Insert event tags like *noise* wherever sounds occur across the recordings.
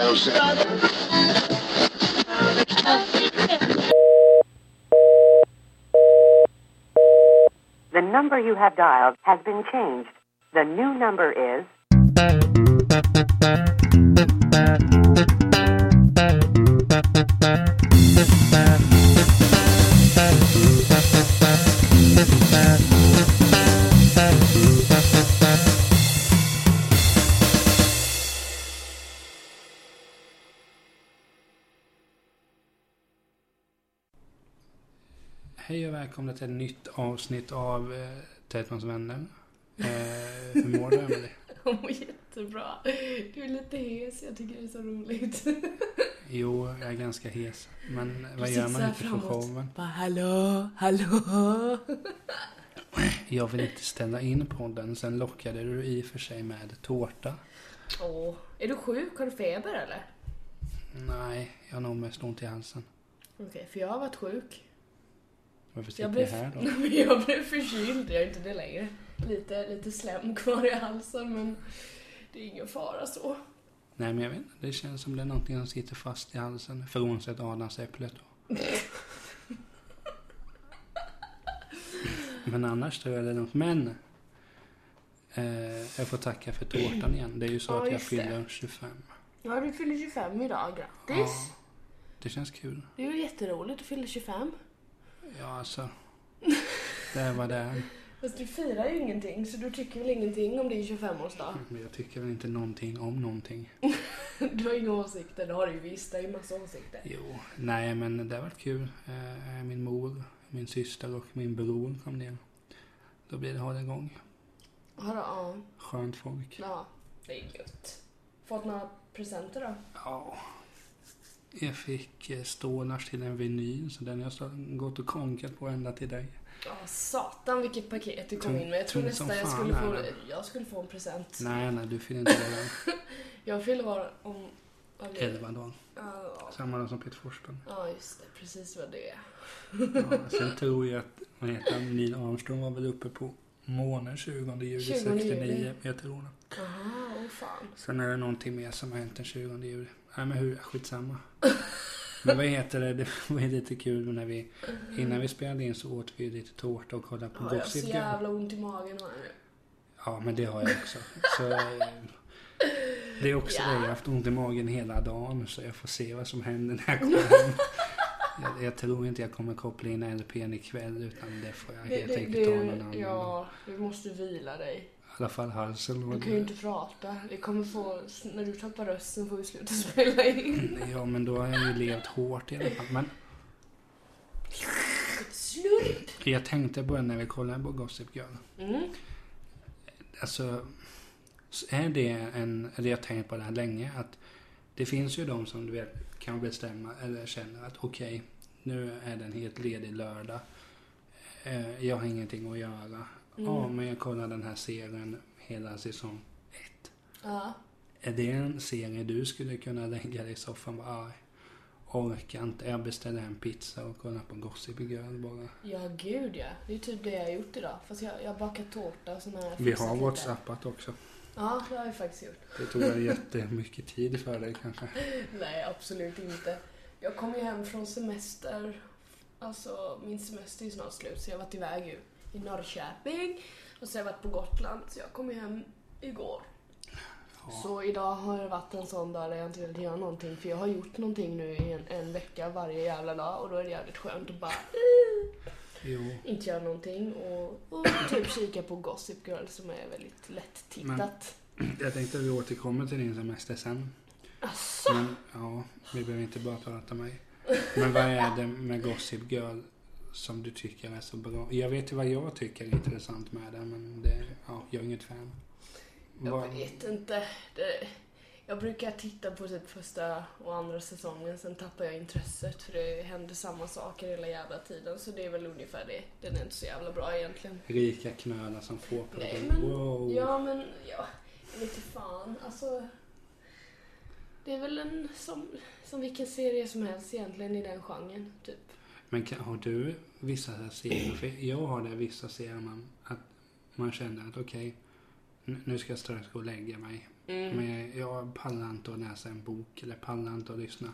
The number you have dialed has been changed. The new number is välkomna till ett nytt avsnitt av eh, Tätmans vänner. Eh, hur mår du Emelie? *laughs* Jag mår jättebra. Du är lite hes, jag tycker det är så roligt. *laughs* Jo, jag är ganska hes. Men vad Du gör sitter man inte för framåt. showen? Bara hallå, hallå. *laughs* Jag vill inte ställa in podden. Sen lockade du i och för sig med tårta. Åh, är du sjuk? Har du feber eller? Nej, jag har nog mest ont i halsen. Okej, för jag har varit sjuk. Varför sitter Jag blev, här då? *laughs* Jag blev förkyld, jag är inte det längre. Lite, lite slem kvar i halsen men det är ingen fara så. Nej, men jag vet inte. Det känns som det är någonting som sitter fast i halsen. Frånsett adamsäpplet då. *laughs* Men annars tror jag det är något. Men. Eh, jag får tacka för tårtan igen. Det är ju så Ja, att jag fyller 25. Ja, du fyller 25 idag, grattis. Ja, det känns kul. Det är ju jätteroligt att fylla 25. Ja, alltså. Det är vad det är. Fast du firar ju ingenting, så du tycker väl ingenting om din 25-årsdag? Men jag tycker väl inte någonting om någonting. *laughs* Du har inga åsikter, det har du ju visst. Det är ju massa åsikter. Jo, nej men det har varit kul. Eh, min mor, min syster och min bror kom ner. Då blir det hålligång. Har du, ja. Skönt folk. Ja, det är gött. Fått några presenter då? Ja. Jag fick eh, stålars till en vinyl, så den har jag gått och konkat på ända till dig. Ja, satan vilket paket du kom in med. Jag tror nästan jag skulle, få, den. jag skulle få en present. Nej, nej, du fick inte det. *laughs* Jag fyller var om... Elva dagar. Ja, Samma dag som Peter Forsström. Ja, just det. Precis vad det är. Ja, sen tror jag att, vad heter han, Neil Armstrong var väl uppe på månen 20 juli 20 69. juli. Jag tror det. Aha, fan. Sen är det någonting mer som har hänt den 20 juli. Nej men hur, skitsamma. *laughs* Men vad heter det, det var ju lite kul när vi, innan vi spelade in så åt vi lite tårta och kollade på Ja, jag har så Gossip Girl. jävla ont i magen har jag nu. Ja men det har jag också. Så, eh, det är också Ja. det, jag har haft ont i magen hela dagen så jag får se vad som händer när jag kommer hem. *laughs* Jag, jag tror inte jag kommer koppla in LPn ikväll utan det får jag helt enkelt ta någon annan. Ja, du måste vila dig. Alla fall halsen. Du kan ju inte prata. Vi kommer få, när du tappar rösten får vi sluta *laughs* spela in. Ja men då har jag ju levt hårt i alla fall. Men slurp. jag tänkte på det när vi kollade på Gossip Girl. Mm. Alltså, så är det en, eller jag har tänkt på det här länge, att det finns ju de som du vet kan bestämma eller känner att okej, nu är det en helt ledig lördag. Eh, jag har ingenting att göra. Ja, men jag kollar den här serien hela säsong ett. Ja. Är det en serie du skulle kunna lägga dig i soffan och bara, "Aj, orkar inte. Jag beställer en pizza och kollar på Gossip Girl bara. Ja, gud ja. Det är typ det jag har gjort idag. Fast jag, jag har bakat tårta och sån här. Vi har whatsappat också. Ja, det har jag faktiskt gjort. Det tog väl jättemycket tid för dig kanske. *laughs* Nej, absolut inte. Jag kom ju hem från semester. Alltså, min semester är snart slut så jag har varit iväg ju i Norrköping. Och så har jag varit på Gotland så jag kom ju hem igår. Ja. Så idag har det varit en sån dag där jag inte velat göra någonting för jag har gjort någonting nu i en, en vecka varje jävla dag och då är det jävligt skönt att bara Jo. inte göra någonting och, och typ kika på Gossip Girl som är väldigt lätt tittat. Jag tänkte att vi återkommer till din semester sen. Asså? Men ja, vi behöver inte bara prata om mig. Men vad är det med Gossip Girl som du tycker är så bra? Jag vet ju vad jag tycker är intressant med det, men det, ja, jag är inget fan. Jag vet inte. Det, jag brukar titta på typ första och andra säsongen, sen tappar jag intresset för det händer samma saker hela jävla tiden. Så det är väl ungefär det. Den är inte så jävla bra egentligen. Rika knölar som får på Nej, men- Wow. Ja, men ja, jag vet fan. Alltså, det är väl en som, som vilken serie som helst egentligen i den genren, typ. Men kan, har du vissa serier? För jag har det vissa serier man, att man känner att okej, n- nu ska jag strax gå och lägga mig. Mm. Men jag, jag pallar inte att läsa en bok eller pallar inte att lyssna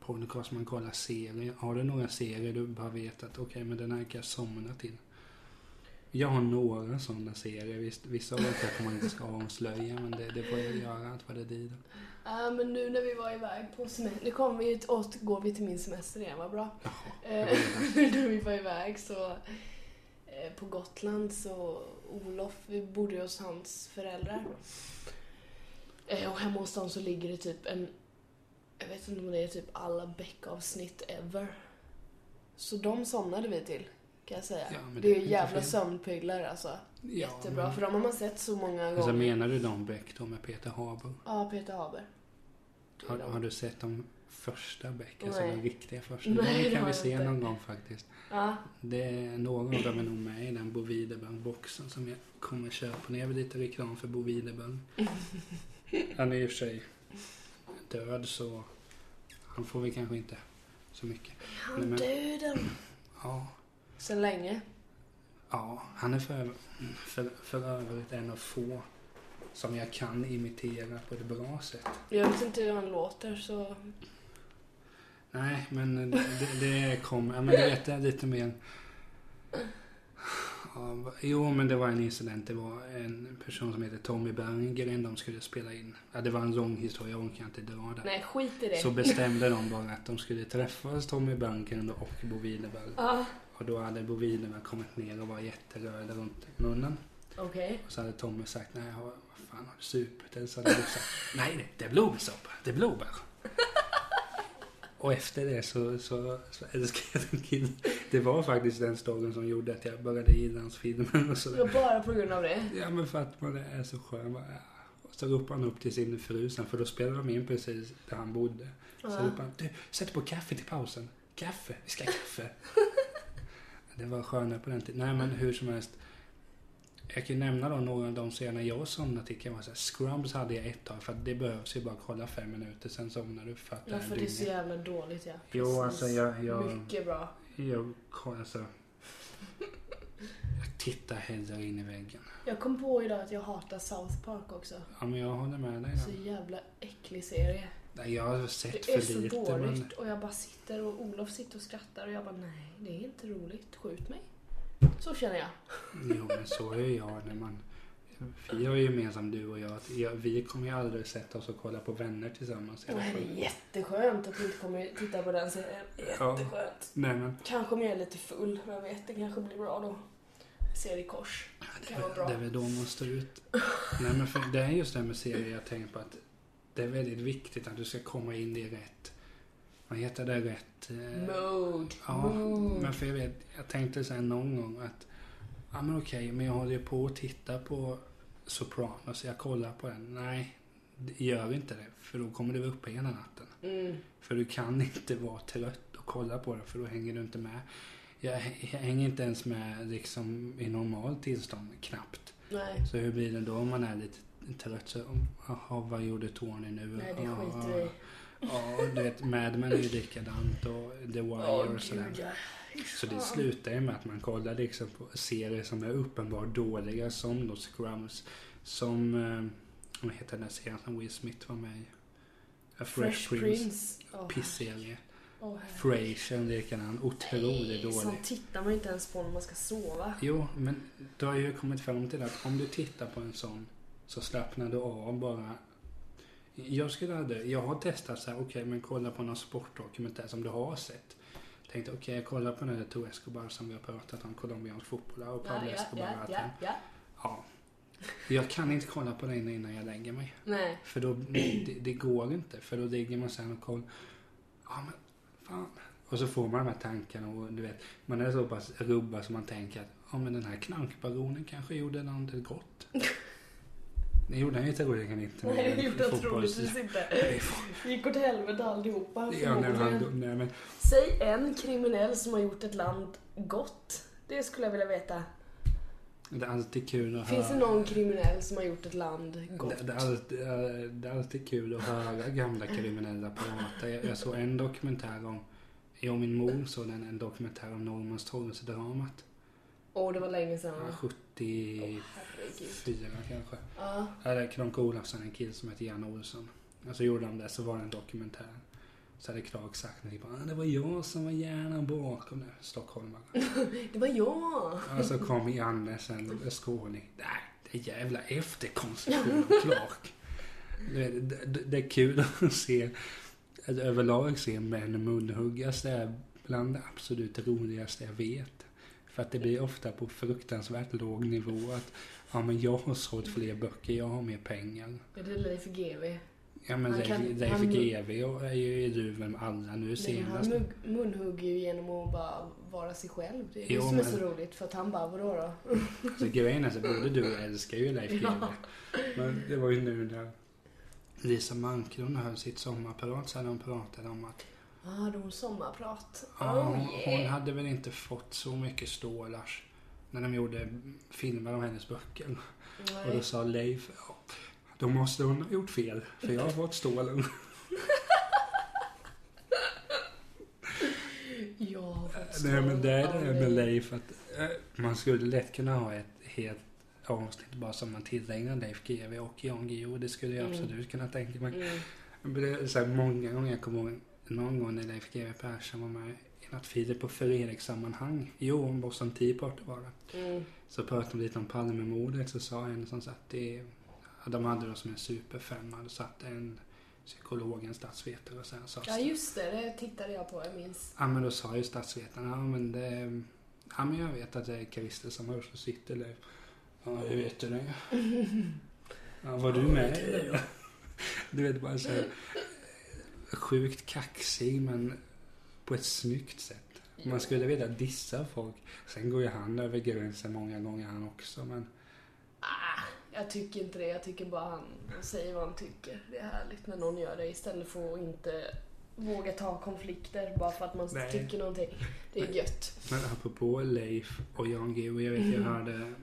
på podcast. Man kollar serier. Har du några serier du bara vet att okej, men den här kan jag somna till? Jag har några sådana serier. Visst, vissa av dem kanske man inte ska avslöja, men det, det får jag göra allt vad det lider. Ja, men nu när vi var iväg på semester, nu kommer vi, återgår vi till min semester igen, vad bra. Eh, *laughs* när vi var iväg så, eh, på Gotland så, Olof, vi bodde hos hans föräldrar. Eh, och hemma hos dem så ligger det typ en, jag vet inte om det är typ alla Beck-avsnitt ever. Så de somnade vi till, kan jag säga. Ja, det det är är inte jävla fel. sömnprylar alltså. Ja, Jättebra, men- för de har man sett så många Alltså, gånger. menar du de Beck då med Peter Haber? Ja, Peter Haber. Har, har du sett de första Beck? Alltså de riktiga första? Nej, det de kan vi se inte. någon gång faktiskt. Ja, Det är några av dem är nog med i den Bo Widerberg-boxen som jag kommer köpa. När jag vill lite reklam för Bo Widerberg. *laughs* Han är i och för sig död så han får vi kanske inte så mycket. han Nej, men- döden. Ja, Sen länge. ja han är för, för, för övrigt en av få som jag kan imitera på ett bra sätt. Jag vet inte hur han låter så... Nej, men det, det, det kom, ja, men du vet det är lite mer... Ja, jo, men det var en incident. Det var en person som heter Tommy Berggren de skulle spela in. Ja, det var en lång historia, jag orkar inte dra den. Nej, skit i det. Så bestämde de bara att de skulle träffas, Tommy Berggren och Bo Widerberg. Ja, Och då hade Bo Widerberg kommit ner och var jätteröd runt munnen. okej. Och så hade Tommy sagt, nej, vad fan har du supit? Eller så hade du sagt, nej det, är blåbärssoppa, det är blåbär. Och efter det så, så, så älskade jag den killen. Det var faktiskt den storyn som gjorde att jag började gilla hans filmer och sådär. var bara på grund av det. Ja men för att man är så skön. Ja. Och så ropade han upp till sin fru sen, för då spelade de in precis där han bodde. Så Ja. ropade han, du, sätt på kaffe till pausen. Kaffe, vi ska ha kaffe. *laughs* det var skönare på den tiden. Nej men hur som helst. Jag kan nämna då några av de scener jag somnade till. Kan vara så här, Scrubs hade jag ett tag för att det behövs ju bara kolla fem minuter sen somnar du för att Ja, är för det är så jävla dåligt ja. Jo, Precis. alltså jag, jag, Mycket bra. jag, alltså, jag tittar hellre in i väggen. Jag kom på idag att jag hatar South Park också. Ja men jag håller med dig Så där. jävla äcklig serie. Nej, Jag har sett Det är för så lite dåligt men... och jag bara sitter och Olof sitter och skrattar och jag bara nej, det är inte roligt. Skjut mig. Så känner jag. Jo men så är jag när man... Vi har ju gemensamt du och jag att vi kommer ju aldrig sätta oss och kolla på vänner tillsammans. Nej, det är jätteskönt att vi inte kommer titta på den serien. Ja. Jätteskönt. Nej men Kanske om jag är lite full, vem vet, det kanske blir bra då. Ser i kors. det, bra. det är väl då man står ut. Nej men för, det är just det här med serier jag tänker på att det är väldigt viktigt att du ska komma in i rätt... Vad heter det? Rätt... eh, Mode. Ja, Mode. men för jag vet, jag tänkte säga någon gång att ja men okej, men jag håller ju på att titta på Sopranos, jag kollar på den. Nej, det- gör inte det, för då kommer du vara uppe hela natten. Mm. För du kan inte vara trött och kolla på den, för då hänger du inte med. Jag, jag hänger inte ens med liksom i normalt tillstånd, knappt. Nej, Så hur blir det då om man är lite trött? Så, jaha, vad gjorde Tony nu? nej det skiter vi i. Ja, du vet, Mad Men är ju likadant och The Wire och sådär. ja. Så det slutar ju med att man kollar liksom på serier som är uppenbart dåliga som då Scrums. Som, eh, vad heter den där serien som Will Smith var med i? A Fresh Prince. Åh, Pissserie. åh, herregud. Frasier likadan. Otroligt dålig. Sånt tittar man inte ens på när man ska sova. Jo, men du har ju kommit fram till att om du tittar på en sån så slappnar du av bara. Jag skulle aldrig, jag har testat så här, okej men kolla på någon sportdokumentär som du har sett. Tänkte okej jag kollar på den där Tour Escobar som vi har pratat om, colombiansk fotboll och Pablo ja, Escobar ja, ja, ja. Ja. Jag kan inte kolla på den innan jag lägger mig. Nej. För då, det, det går inte. För då ligger man sen och kollar. Ja men fan. Och så får man de här tankarna och du vet. Man är så pass rubbad som man tänker att ja men den här knarkbaronen kanske gjorde landet gott. *laughs* Det gjorde han ju troligen inte. Nej, det gjorde han troligtvis inte. Gick åt helvete alltihopa Ja, nej, han, nej, men, Säg en kriminell som har gjort ett land gott. Det skulle jag vilja veta. det är alltid kul att Finns det höra. någon kriminell som har gjort ett land gott? Det, det, är alltid, det är alltid kul att höra gamla kriminella prata. Jag, jag såg en dokumentär om, jag och min mor såg en, en dokumentär om Norrmalmstorgsdramat. Åh, det var länge sedan. va? 74 Herregud. kanske. Ja. Hade Kronk Olofsson en kille som hette Jan Olsson. Och så gjorde de det, så var det en dokumentär. Så hade Clark sagt någonting bara, "Ah, det var jag som var hjärnan bakom det. Stockholmare. *laughs* Det var jag. Och så kom Janne sen, skåning. Nej, det är jävla efterkonstruktion av Clark. Det, det, det är kul att se, att överlag se män munhuggas. Det är bland det absolut roligaste jag vet. För att det blir ofta på fruktansvärt låg nivå att ja men jag har sålt fler böcker, jag har mer pengar. Är det Leif GW? Ja men Leif, kan- Leif han- GW är ju i duven med alla nu senast. han munhugger ju genom att bara vara sig själv. Det är det Jo, som är men- så roligt. För att han bara, vadå då? Så grejen är så både du och jag älskar ju Leif GW. Ja. Men det var ju nu när Lisa Manklund höll sitt sommarprat så hade hon pratat om att Ah, det var sommarprat. ja, Oh, hon, hon yeah. hade väl inte fått så mycket stålars när de gjorde filmer om hennes böcker. Och då Nej. sa Leif, ja, då måste hon ha gjort fel för jag har fått stålen. *laughs* Ja, Nej men det är det med. Leif att eh, man skulle lätt kunna ha ett helt avsnitt bara som man tillägnar Leif GW och Jan Guillou. Det skulle jag Mm. absolut kunna tänka mig. Mm. Men det är så här, många gånger, jag kommer ihåg någon gång när Leif GW Persson var med i något Filip och Fredrik-sammanhang. Jo, om Boston Tea Party var det. Mm. Så pratade de lite om Palmemordet så sa en som satt i, de hade då som en superfemma, då satt en psykolog, en statsvetare och sen sa Ja, just det. Det tittade jag på. Jag minns. Ja men då sa ju statsvetaren, ja men det, ja men jag vet att det är Christer som hörs och sitter där. Ja hur vet du det? *laughs* Ja var du med? Du vet bara så här, sjukt kaxig men på ett snyggt sätt. Man skulle vilja dissa folk. Sen går ju han över gränsen många gånger han också men Ah, jag tycker inte det. Jag tycker bara han, säger vad han tycker. Det är härligt när någon gör det istället för att inte våga ta konflikter bara för att man Nej. tycker någonting. Det är gött. Men apropå Leif och Jan Guillou, jag vet jag hörde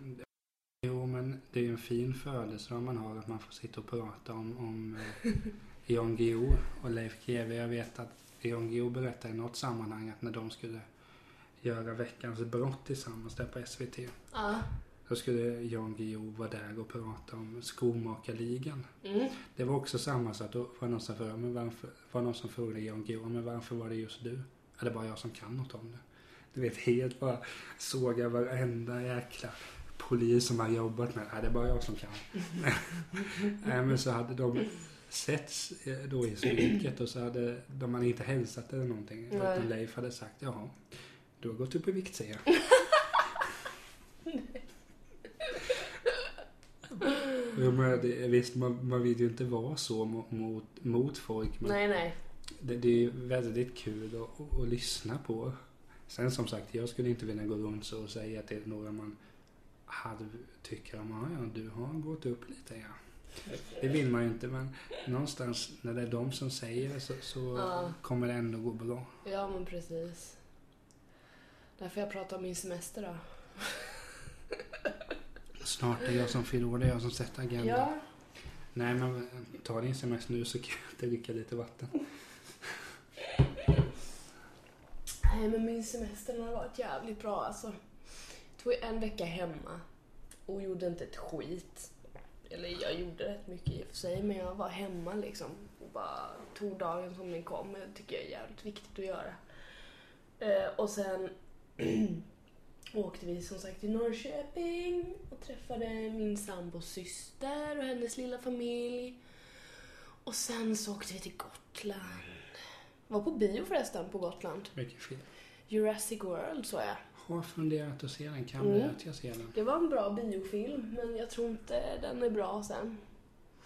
Jo men det är ju en fin födelsedag man har att man får sitta och prata om, om eh, *laughs* Jan Guillou och Leif GW. Jag vet att Jan Guillou berättade i något sammanhang att när de skulle göra Veckans brott tillsammans där på SVT. Ja. Då skulle Jan Guillou vara där och prata om skomakarligan. Mm. Det var också samma sak. Då var det någon som frågade, men varför, var någon som frågade Jan Guillou, men varför var det just du? Är det bara jag som kan något om det? Du vet, helt bara såga varenda jäkla polis som har jobbat med. Det är bara jag som kan. *laughs* Nej, men så hade de setts eh, då i spiket och så hade de hade inte hälsat eller någonting. Nej. Utan Leif hade sagt, ja, du har gått upp i vikt ser jag. *laughs* Jo, men det, visst, man, man vill ju inte vara så mot, mot, mot folk. Men Nej, nej. det, det är ju väldigt kul att, att, att lyssna på. Sen som sagt, jag skulle inte vilja gå runt så och säga till några man halv tycker om, "Ja, ja, du har gått upp lite ja. Det vill man ju inte, men någonstans när det är de som säger det så, så Ja. kommer det ändå gå bra. Ja, men precis. Därför jag pratar om min semester då. Snart är det jag som fyller år, det är jag som sätter agendan. Ja. Nej, men ta din semester nu så kan jag dricka lite vatten. Nej, men min semester den har varit jävligt bra alltså. Tog en vecka hemma och gjorde inte ett skit. Eller jag gjorde rätt mycket i och för sig, men jag var hemma liksom. Och bara tog dagen som den kom. Det tycker jag är jävligt viktigt att göra. Eh, och sen *clears throat* åkte vi som sagt till Norrköping och träffade min sambos syster och hennes lilla familj. Och sen så åkte vi till Gotland. Var på bio förresten på Gotland. Mycket fel. Jurassic World så jag. Har funderat att se den, kan Mm. bli att jag ser den. Det var en bra biofilm, men jag tror inte den är bra sen.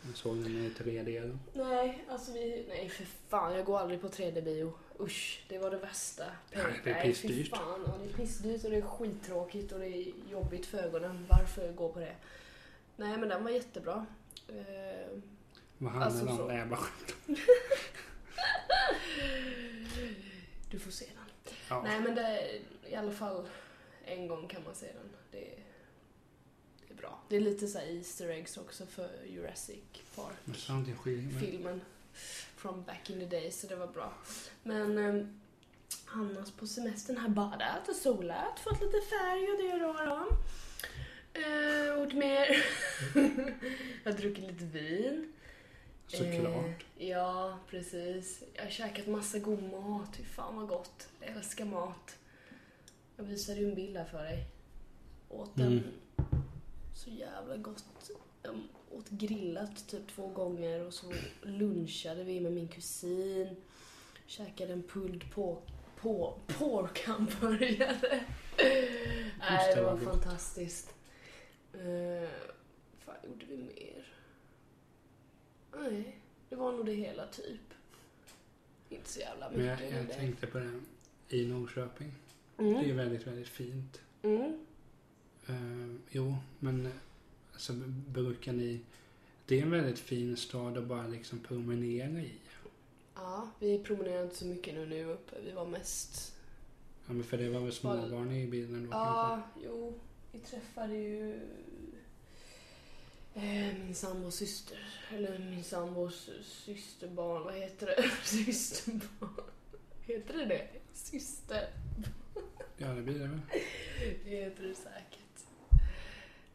Jag såg den i 3D. då. Nej, alltså vi... Nej, för fan. Jag går aldrig på 3D-bio. Usch, det var det värsta. Nej, det är Nej, pissdyrt. fan. Ja, det är pissdyrt och det är skittråkigt och det är jobbigt för ögonen. Varför gå på det? Nej, men den var jättebra. Eh, Vad handlar Alltså, det om? Nej, jag bara skämtar. *laughs* du får se den. Ja. Nej, men det är i alla fall en gång kan man se den. Det är, det är bra. Det är lite så här Easter eggs också för Jurassic Park. Men samtidigt skiljer men filmen from back in the days, så det var bra. Men eh, Annars på semestern har badat och solat, fått lite färg och det och då. Eh, och mer. *laughs* jag har druckit lite vin. Såklart. Eh, ja, precis. Jag har käkat massa god mat. Fy fan vad gott. Jag älskar mat. Jag visade ju en bild här för dig. Åt den Mm. så jävla gott. Jag åt grillat typ två gånger och så lunchade vi med min kusin. Käkade en pulled på, hamburgare. Nej, det var fantastiskt. Uh, vad gjorde vi mer? Nej, det var nog det hela typ. Inte så jävla Men jag, mycket. jag det. tänkte på det i Norrköping. Det är Mm. väldigt, väldigt fint. Mm. Eh, jo, men alltså, brukar ni... Det är en väldigt fin stad att bara liksom promenera i. Ja, vi promenerade inte så mycket nu, nu uppe. Vi var mest... Ja, men för det var väl småbarn i bilden då Ja, jo. Vi träffade ju eh, min sambos syster. Eller min sambos systerbarn. Vad heter det? *laughs* Systerbarn. Heter det det? Syster. Ja, det blir det väl. Det heter det säkert.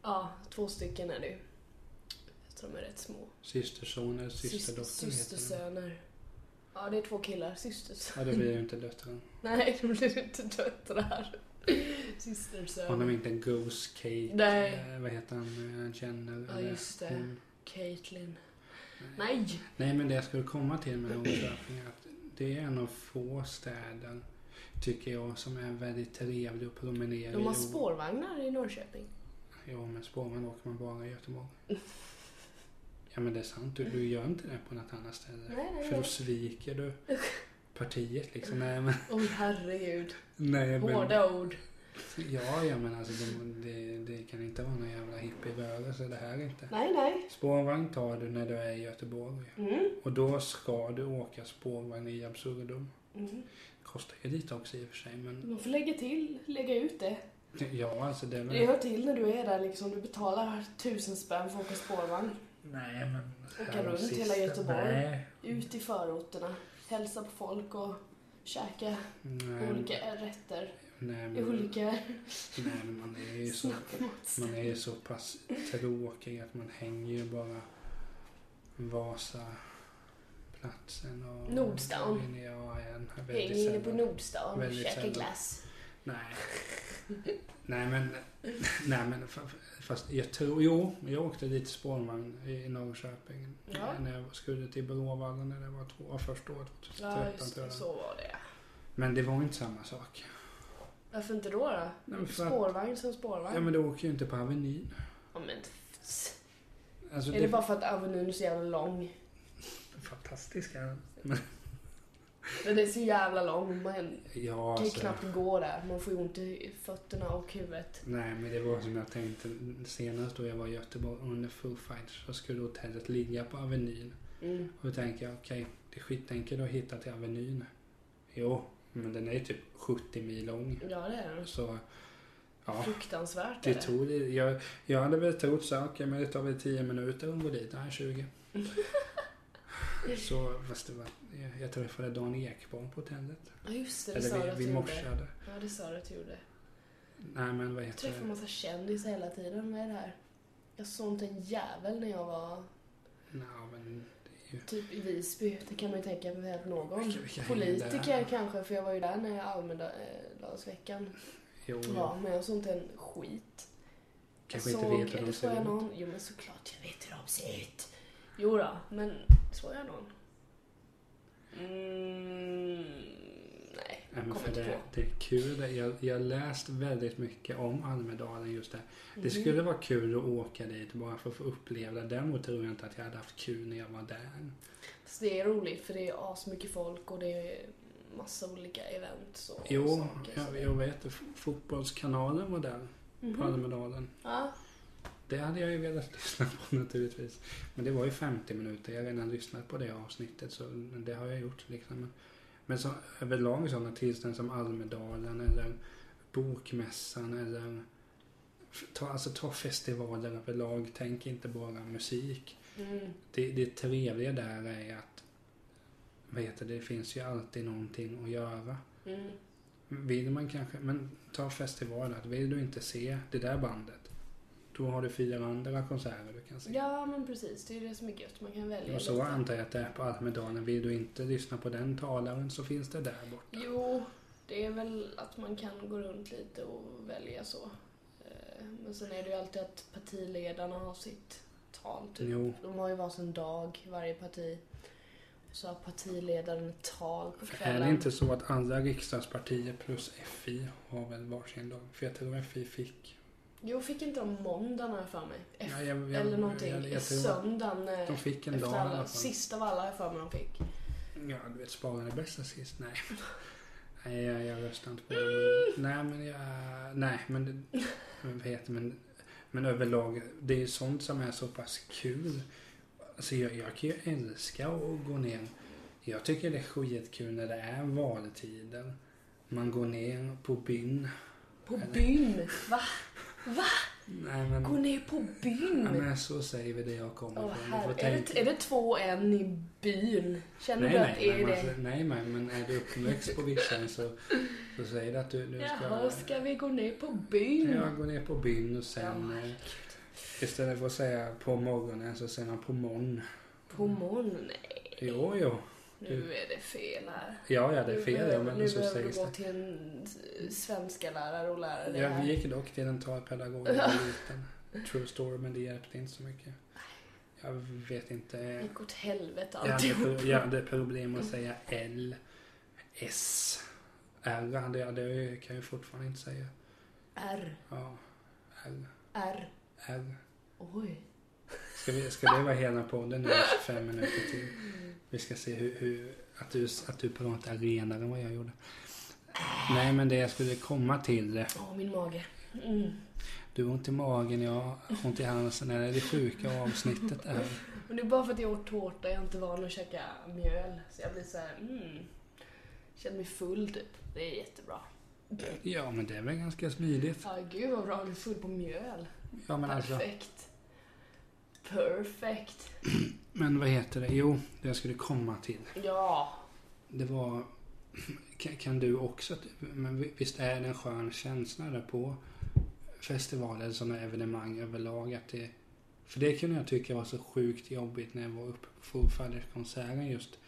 Ja, två stycken är det ju. Jag tror de är rätt små. Systerson eller systerdotter Syster-. Systersöner. Ja, det är två killar. Systersöner. Ja, det blir ju inte döttrar. *laughs* Nej, de blir inte döttrar. *laughs* Om Systersöner. de inte Ghost Kate, Nej. eh, vad heter han, eh, känner? Ja, just det. hon. Caitlyn. Nej! Nej, men det jag skulle komma till med Norrköping är att det är en av få städer, tycker jag, som är väldigt trevlig att promenera De har i. spårvagnar i Norrköping. Ja, men spårvagn åker man bara i Göteborg. Ja, men det är sant. Du, du gör inte det på något annat ställe. Nej, nej, För då nej. sviker du *laughs* partiet liksom. Nej, men... Oj, herregud. Nej, men Hårda ord. ja, ja, men alltså det, det, det kan inte vara någon jävla hippierörelse det här inte. Nej, nej. Spårvagn tar du när du är i Göteborg. Mm. Och då ska du åka spårvagn i absurdum. Mm. Kostar ju lite också i och för sig, men Man får lägga till, lägga ut det. ja, alltså det är Det hör till när du är där liksom. Du betalar tusen spänn för att åka spårvagn. Nej, men... Åka de runt hela Göteborg. Nej, Ut i förorterna. Hälsa på folk och käka nej, olika rätter. nej, men, Olika nej, men man är ju så... Man är ju så pass tråkig att man hänger ju bara Vasaplatsen och... Nordstan. Ja, en väldigt Häng inne på. Nordstan och Väldigt käka sällan. glass. Nej. nej men, nej men fa- fast jag tror, jo, jag åkte dit spårvagn i Norrköping. Ja. När jag skulle till Bråvalla när det var två, första året, 2013 Ja, just det. Så var det. Men det var inte samma sak. Varför inte då? då? men för att- spårvagn som spårvagn. Ja men du åker ju inte på Avenyn. Ja, men Alltså, är det bara för att Avenyn är så jävla lång? fantastiskt är den. Den är så jävla lång. Man Ja, kan ju alltså, knappt gå där. Man får ju ont i fötterna och huvudet. Nej, men det var som jag tänkte senast då jag var i Göteborg under Foo Fighters så skulle hotellet ligga på Avenyn. Mm. Och då tänker jag, okej, det är skitenkelt att hitta till Avenyn. Jo, men den är ju typ 70 mil lång. Ja, det är den. Så, ja. Fruktansvärt är Det det. tog, det- jag, jag hade väl trott så, okej, men det tar väl 10 minuter att gå dit. Nej, 20. *laughs* Så, fast det var, jag, jag träffade Dan Ekborg på hotellet. Ja, just det. Det sa du att vi, du vi gjorde. morsade. Ja, det sa du att du gjorde. Nej, men vad Jag heter träffar det? massa kändisar hela tiden. Är det här? Jag såg inte en jävel när jag var Nej, men det är ju... typ i Visby. Det kan man ju tänka med att någon. Vilka- vilka Politiker kanske, för jag var ju där när Almedalsveckan Jo, var. Men jag såg inte en skit. kanske jag inte såg, vet hur de jag ser ut. Jo men såklart jag vet hur de ser ut. Jo då, men såg jag någon? Mm, nej, Nej, men kommer inte det, på. det är kul. Jag, jag har läst väldigt mycket om Almedalen just det. Det Mhm. skulle vara kul att åka dit bara för att få uppleva det. Däremot tror jag inte att jag hade haft kul när jag var där. Så det är roligt för det är asmycket folk och det är massa olika events och Jo, saker. så jag, jag vet Fotbollskanalen var där på Mhm. Almedalen. Ja, Det hade jag ju velat lyssna på *laughs* naturligtvis. Men det var ju 50 minuter. Jag har redan lyssnat på det avsnittet så det har jag gjort. Liksom. Men, så, överlag sådana tillstånd som Almedalen eller Bokmässan eller ta, alltså, ta festivaler överlag. Tänk inte bara musik. mm. Det, det trevliga där är att heter det, det finns ju alltid någonting att göra. Mm. Vill man kanske, men ta festivaler. Vill du inte se det där bandet? Då har du fyra andra konserter du kan se. Ja, men precis. Det är det som är gött. Man kan välja Och så lite. antar jag att det är på Almedalen. Vill du inte lyssna på den talaren så finns det där borta. Jo, det är väl att man kan gå runt lite och välja så. Eh, Men sen är det ju alltid att partiledarna har sitt tal. Typ. Jo. De har ju varsin dag, varje parti. Så har partiledaren ett tal på För kvällen. är det inte så att alla riksdagspartier plus FI har väl varsin dag? För jag tror FI fick... Jo, fick inte de måndagen har jag för mig? F- Ja, jag- jag- eller någonting. jag- jag Söndagen eh, De fick en efter dag alla. Sista av alla har jag för mig de fick. Ja, du vet, spara det bästa sist. Nej. *laughs* Nej, jag, jag röstar inte på det. Nej, men jag... Nej, men... Vad heter men, men överlag, det är ju sånt som är så pass kul. Alltså jag, jag kan ju älska att gå ner. Jag tycker det är skitkul när det är valtider. Man går ner på byn. På Eller- byn! Va? Va? Nej, men... Gå ner på byn? Ja, men så säger vi det jag kommer Åh, ifrån. Du får herre. Är, tänka- det, är det två en i byn? Känner Nej, du nej, att det är men, det? alltså, nej, men, men är du uppväxt på Viksjön så, så säger det att du, du ska... Jaha, ska vi gå ner på byn? Ja, gå ner på byn och sen... Eh, istället för att säga på morgonen så säger man på morgon. På morgon? Nej, Jo, jo. Nu är det fel här. Ja, ja, det är Nu fel, ja, behöver- Nu men så behöver du gå det. till en svenska lärare och lära dig Jag här. gick dock till en talpedagog när jag var *laughs* liten. True story, men det hjälpte inte så mycket. Jag vet inte. gick åt helvete alltihop. jag hade problem att säga L, S, R jag. Det kan jag fortfarande inte säga. R. Ja, L, R. R. Oj. Ska, vi, ska det vara hela podden nu? 25 minuter till. Vi ska se hur, hur att, du, att du pratar renare än vad jag gjorde. Nej, men det jag skulle komma till. Åh, min mage. Mm. Du har ont i magen, jag har ont i halsen. Eller det sjuka avsnittet är. Men det är bara för att jag åt tårta. Jag är inte van att käka mjöl. Så jag blir så här, mm. Känner mig full typ. Det är jättebra. Ja, men det är väl ganska smidigt. Ja, gud vad bra. Du är full på mjöl. Ja, men alltså. Perfekt. *clears throat* Men vad heter det? Jo, det jag skulle komma till. Ja. Det var... *clears throat* Kan, kan du också... Men visst är det en skön känsla där på festivaler sådana evenemang överlag att det... För det kunde jag tycka var så sjukt jobbigt när jag var uppe på Foo Fighters-konserten just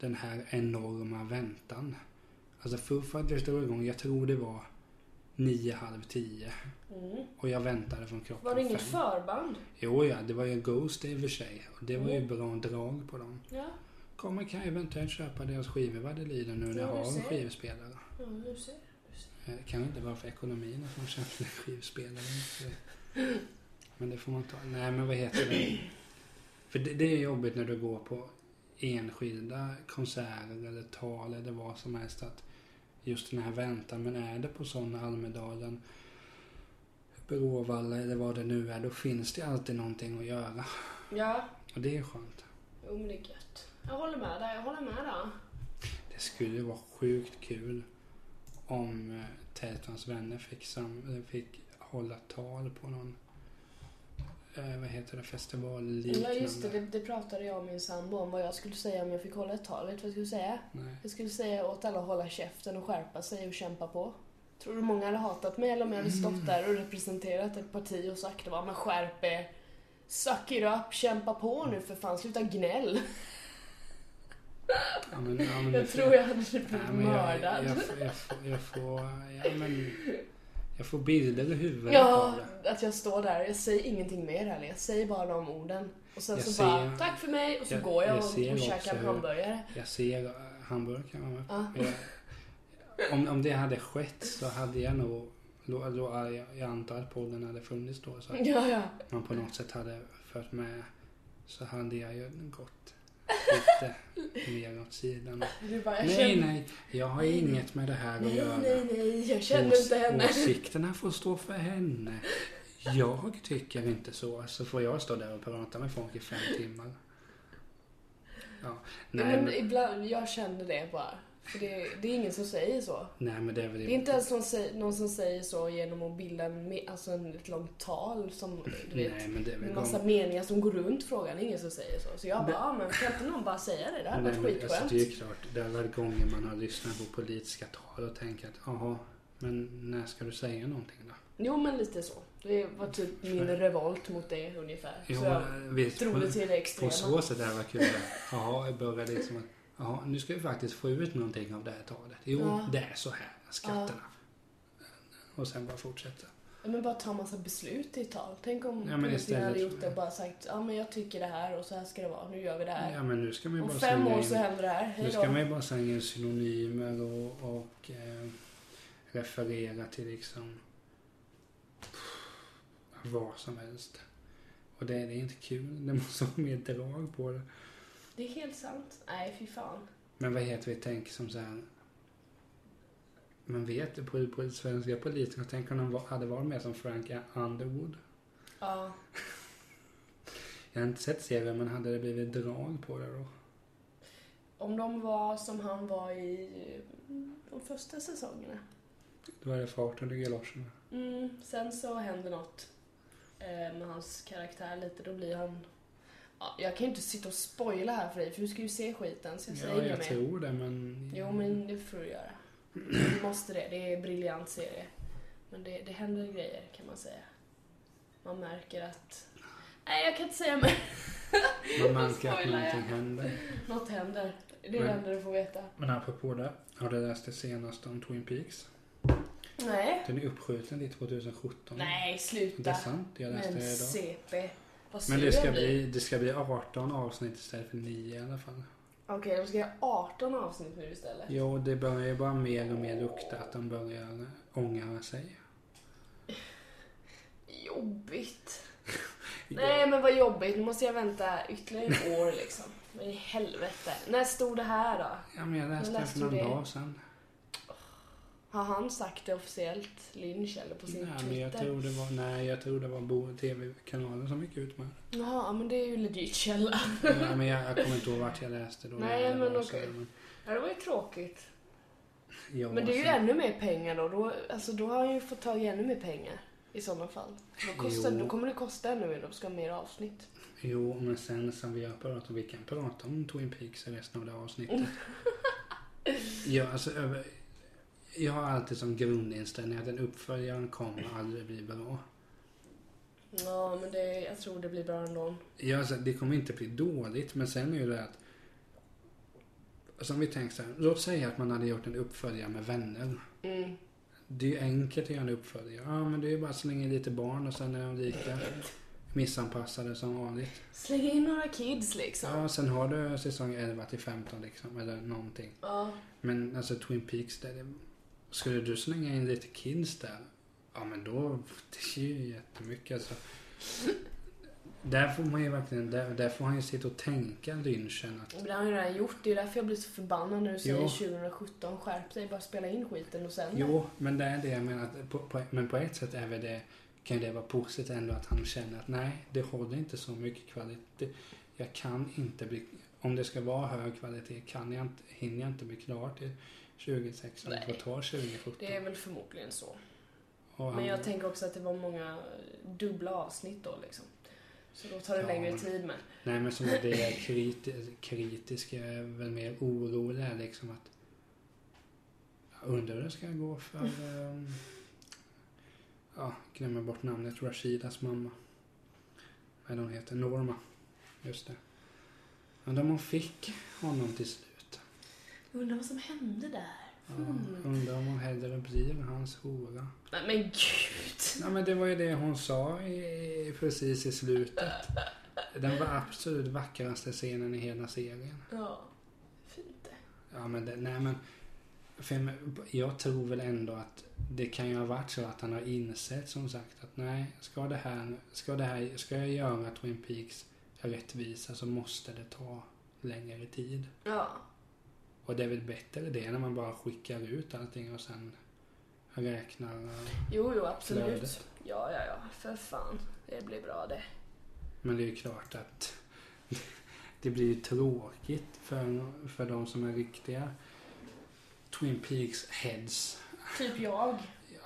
den här enorma väntan. Alltså Foo Fighters drog igång, jag tror det var nio, halv tio. Mm. Och jag väntade från klockan Var det inget fem. förband? Jo, ja, det var ju Ghost i och för sig. Och det var ju Mm. bra drag på dem. Ja. Kommer kan jag eventuellt köpa deras skivor vad det lider nu när jag har en skivspelare. Ja, du ser. Eh, Kan inte vara för ekonomin att man köper en skivspelare. Det- *laughs* Men det får man ta. Nej men vad heter det? För det, det är jobbigt när du går på enskilda konserter eller tal eller vad som helst att just den här väntan. Men är det på sådana Almedalen, Bråvalla eller vad det nu är, då finns det alltid någonting att göra. Ja. Och det är skönt. Jo, men det är gött. Jag håller med där. Jag håller med där. Det skulle vara sjukt kul om eh, Tältans vänner fick, sam, fick hålla tal på någon eh, vad heter det, festival liknande. Ja, just det, det. Det pratade jag och min sambo om vad jag skulle säga om jag fick hålla ett tal. Vet du vad jag skulle säga? Nej. Jag skulle säga åt alla att hålla käften och skärpa sig och kämpa på. Tror du många hade hatat mig eller om jag hade stått där och representerat ett parti och sagt var men skärp er. Suck it up, kämpa på nu för fan, sluta gnäll. *laughs* Ja, men, ja, men Jag tror jag hade blivit ja, jag, mördad. jag, får- jag, får- jag får, ja men, *laughs* jag får bilder i huvudet Ja, att jag står där. Jag säger ingenting mer heller. Jag säger bara de orden. Och sen Jag så ser- bara, tack för mig. Och så jag- går jag, jag och, och käkar hamburgare. Jag ser eh, hamburgare. Ja. Jag, om, om det hade skett så hade jag nog, då, då, jag, jag antar att podden hade funnits då så att Ja, ja. man på något sätt hade fört med så hade jag ju gått lite mer åt sidan. Bara, Nej, känner... nej, jag har inget med det här att Nej, göra. nej, nej. Jag känner Ås- inte henne. Åsikterna får stå för henne. Jag tycker inte så. Så får jag stå där och prata med folk i fem timmar. Ja, Ja, nej, men men, ibland, jag känner det bara. För det, det är ingen som säger så. Nej, men det är väl Det är inte ens någon, någon som säger så genom att bilda en, alltså en, ett långt tal som, du vet, Nej, men det är väl med massa gång- meningar som går runt frågan. Det är ingen som säger så. Så jag bara, ja, men kan inte någon bara säga det? Det hade varit men skitskönt. alltså, det är ju klart, det har varit gånger man har lyssnat på politiska tal och tänkt att jaha, men när ska du säga någonting då? Jo, men lite så. Det var typ min revolt mot det ungefär. Jo, så jag visst, drog det till det på extrema. så sätt det var kul. Jaha, jag började liksom att jaha, nu ska vi faktiskt få ut någonting av det här talet. Jo, Ja. det är så här, skatterna. Och sen bara fortsätta. Ja, men bara ta en massa beslut i ett tal. Tänk om Ja, istället hade gjort det och bara sagt ja men jag tycker det här och så här ska det vara. Nu gör vi det här. Ja, men nu ska man Om bara fem år så händer det här. Hej nu då. ska man ju bara slänga in synonymer och, och eh, referera till liksom vad som helst. Och det, det är inte kul. Det måste vara mer drag på det. Det är helt sant. Nej, fy fan. Men vad heter vi tänker som så här. Man vet på, på svenska politiker, tänk om de hade varit mer som Frank Underwood. Ja. *laughs* Jag har inte sett serien men hade det blivit drag på det då? Om de var som han var i mm, de första säsongerna. Då är det farten i galoscherna. Mm, sen så händer något eh, med hans karaktär lite. Då blir han... Ja, jag kan ju inte sitta och spoila här för dig för du ska ju se skiten så jag säger Ja, jag mer. tror det men... Jo, men det får du göra. Du måste det. Det är en briljant serie. Men det, det händer grejer kan man säga. Man märker att... Nej, jag kan inte säga mer. Man märker att någonting händer. Något händer. Det är det Men- enda du får veta. Men apropå det, har du läst det senaste om Twin Peaks? Nej. Den är uppskjuten till 2017. Nej, Det sluta. är sant, jag läste Men det idag. CP. Men det ska, jag bli, det ska bli 18 avsnitt istället för 9 i alla fall. Okej, de ska göra 18 avsnitt nu istället. Jo, det börjar ju bara mer och mer lukta att de börjar ångra sig. Jobbigt. *laughs* Nej, men vad jobbigt. Nu måste jag vänta ytterligare ett år liksom. Men i helvete. När stod det här då? Ja, men jag läste När det för läste någon dag sedan. Har han sagt det officiellt, Lynch, eller på sin Nej, men Twitter? jag tror det var, nej, jag tror det var TV-kanalen som gick ut med det. Jaha, men det är ju legit källa. ja, men jag, jag kommer inte ihåg vart jag läste då. Nej, men så, okej. men- Ja, det var ju tråkigt. Ja, Men det är ju sen- ännu mer pengar då. då. Alltså då har han ju fått tag i ännu mer pengar. I sådana fall. Då, kostar, Jo. då kommer det kosta ännu mer. De ska ha mer avsnitt. Jo, men sen som vi har pratat om, vi kan prata om Twin Peaks i resten av det här avsnittet. *laughs* ja, alltså, över, jag har alltid som grundinställning att en uppföljare kommer aldrig bli bra. Ja, men det, jag tror det blir bra ändå. Ja, alltså, det kommer inte bli dåligt, men sen är ju det att som vi tänker så här, låt säga att man hade gjort en uppföljare med vänner. Mm. Det är ju enkelt att göra en uppföljare. Ja, men det är ju bara att slänga in lite barn och sen är de lika missanpassade som vanligt. Släng in några kids liksom. Ja, sen har du säsong 11 till 15 liksom, eller någonting. Ja. Men alltså Twin Peaks, där det, skulle du slänga in lite kids där, ja men då, det är ju jättemycket alltså. Där får man ju verkligen, där, där får han ju sitta och tänka lynchen att, det har han ju redan gjort. Det är därför jag blir så förbannad när du säger Jo. 2017. Skärp dig, bara spela in skiten och sen... jo, men det är det jag menar, på, på, men på ett sätt är väl det, kan det vara positivt ändå att han känner att nej, det håller inte så mycket kvalitet. Jag kan inte bli, om det ska vara hög kvalitet kan jag inte, hinner jag inte bli klar till 2016, det får Nej. ta 2017. Det är väl förmodligen så. Och Men han- jag tänker också att det var många dubbla avsnitt då liksom. Så då tar det Ja. längre tid med. Nej men som det är *laughs* kriti- kritiska är väl mer oroliga liksom att jag undrar hur det ska gå för um, ja, glömmer bort namnet, Rashidas mamma. Vad är hon heter? Norma. Just det. Undrar om hon fick honom till slut. Undrar vad som hände där. Ja, Hmm. Undrar om hon hellre blir hans hora. Nej men gud. Ja men det var ju det hon sa i, precis i slutet. Den var absolut vackraste scenen i hela serien. Ja. Fint det. Ja, men det, nej men. För jag tror väl ändå att det kan ju ha varit så att han har insett som sagt att nej, ska det här, ska det här, ska jag göra Twin Peaks rättvisa så måste det ta längre tid. Ja. Och det är väl bättre det när man bara skickar ut allting och sen räknar. eh, Jo, jo, absolut. Flödet. Ja, ja, ja. För fan. Det blir bra det. Men det är ju klart att *laughs* det blir ju tråkigt för, för de som är riktiga Twin Peaks heads. Typ jag.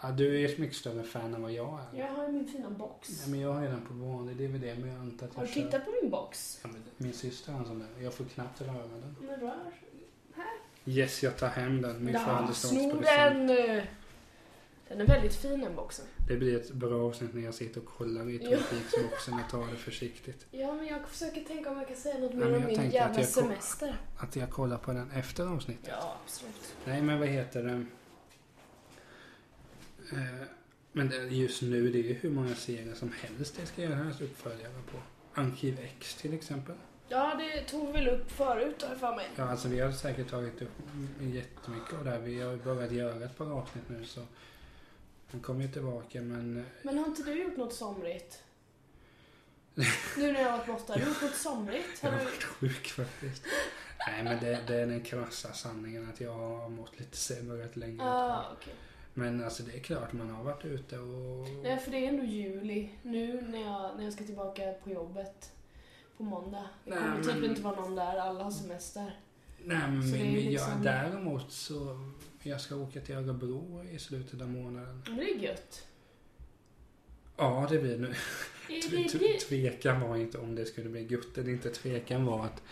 Ja, du är ett mycket större fan än vad jag är. Jag har ju min fina box. Nej, men jag har den på vanlig DVD, men jag antar att jag Har du tittat på min box? Ja, men min syster har en sån där. Jag får knappt röra den. Men rör. Yes, jag tar hem den. Min Ja, snor den! Den är väldigt fin den boxen. Det blir ett bra avsnitt när jag sitter och kollar i Peaks-boxen och tar det försiktigt. Ja, men jag försöker tänka om jag kan säga något mer om min jävla semester. Att jag kollar på den efter avsnittet. Ja, absolut. Nej, men vad heter det? Eh, Men just nu, det är ju hur många serier som helst det ska göras uppföljare på. Arkiv X till exempel. Ja, det tog vi väl upp förut har jag för mig. Ja, alltså vi har säkert tagit upp jättemycket av det här. Vi har ju börjat göra ett par avsnitt nu så han kommer ju tillbaka men eh, Men har inte du gjort något somrigt? nu när jag har varit borta, har du gjort något somrigt? jag Har har du... varit sjuk faktiskt. Nej men det, det är den krassa sanningen att jag har mått lite sämre rätt länge. Ah, okej. Men alltså det är klart man har varit ute och... Nej, för det är ändå juli nu när jag, när jag ska tillbaka på jobbet på måndag. Det Nej, kommer typ men- inte vara någon där, alla har semester. Nej men Så är min, liksom- jag, däremot så... Jag ska åka till Örebro i slutet av månaden. Men det är gött. Ja det blir nu. Är? Tvekan var inte om det skulle bli gutt eller inte. Tvekan var att...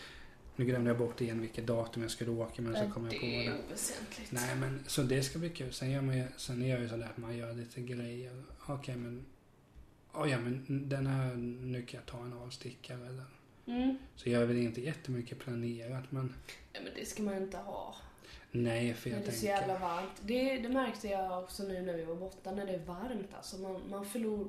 Nu glömde jag bort igen vilket datum jag skulle åka men så kom jag på Det är det. oväsentligt. Nej men så det ska bli kul. Sen gör man ju, sen gör jag sådär att man gör lite grejer. Okej men... Oh, ja men den här, nu kan jag ta en avstickare eller... Mm. Så jag är väl inte jättemycket planerat men... Nej, men det ska man inte ha. Nej för jag När det är så tänker... jävla varmt. Det, det märkte jag också nu när vi var borta, när det är varmt. Alltså man, man förlorar...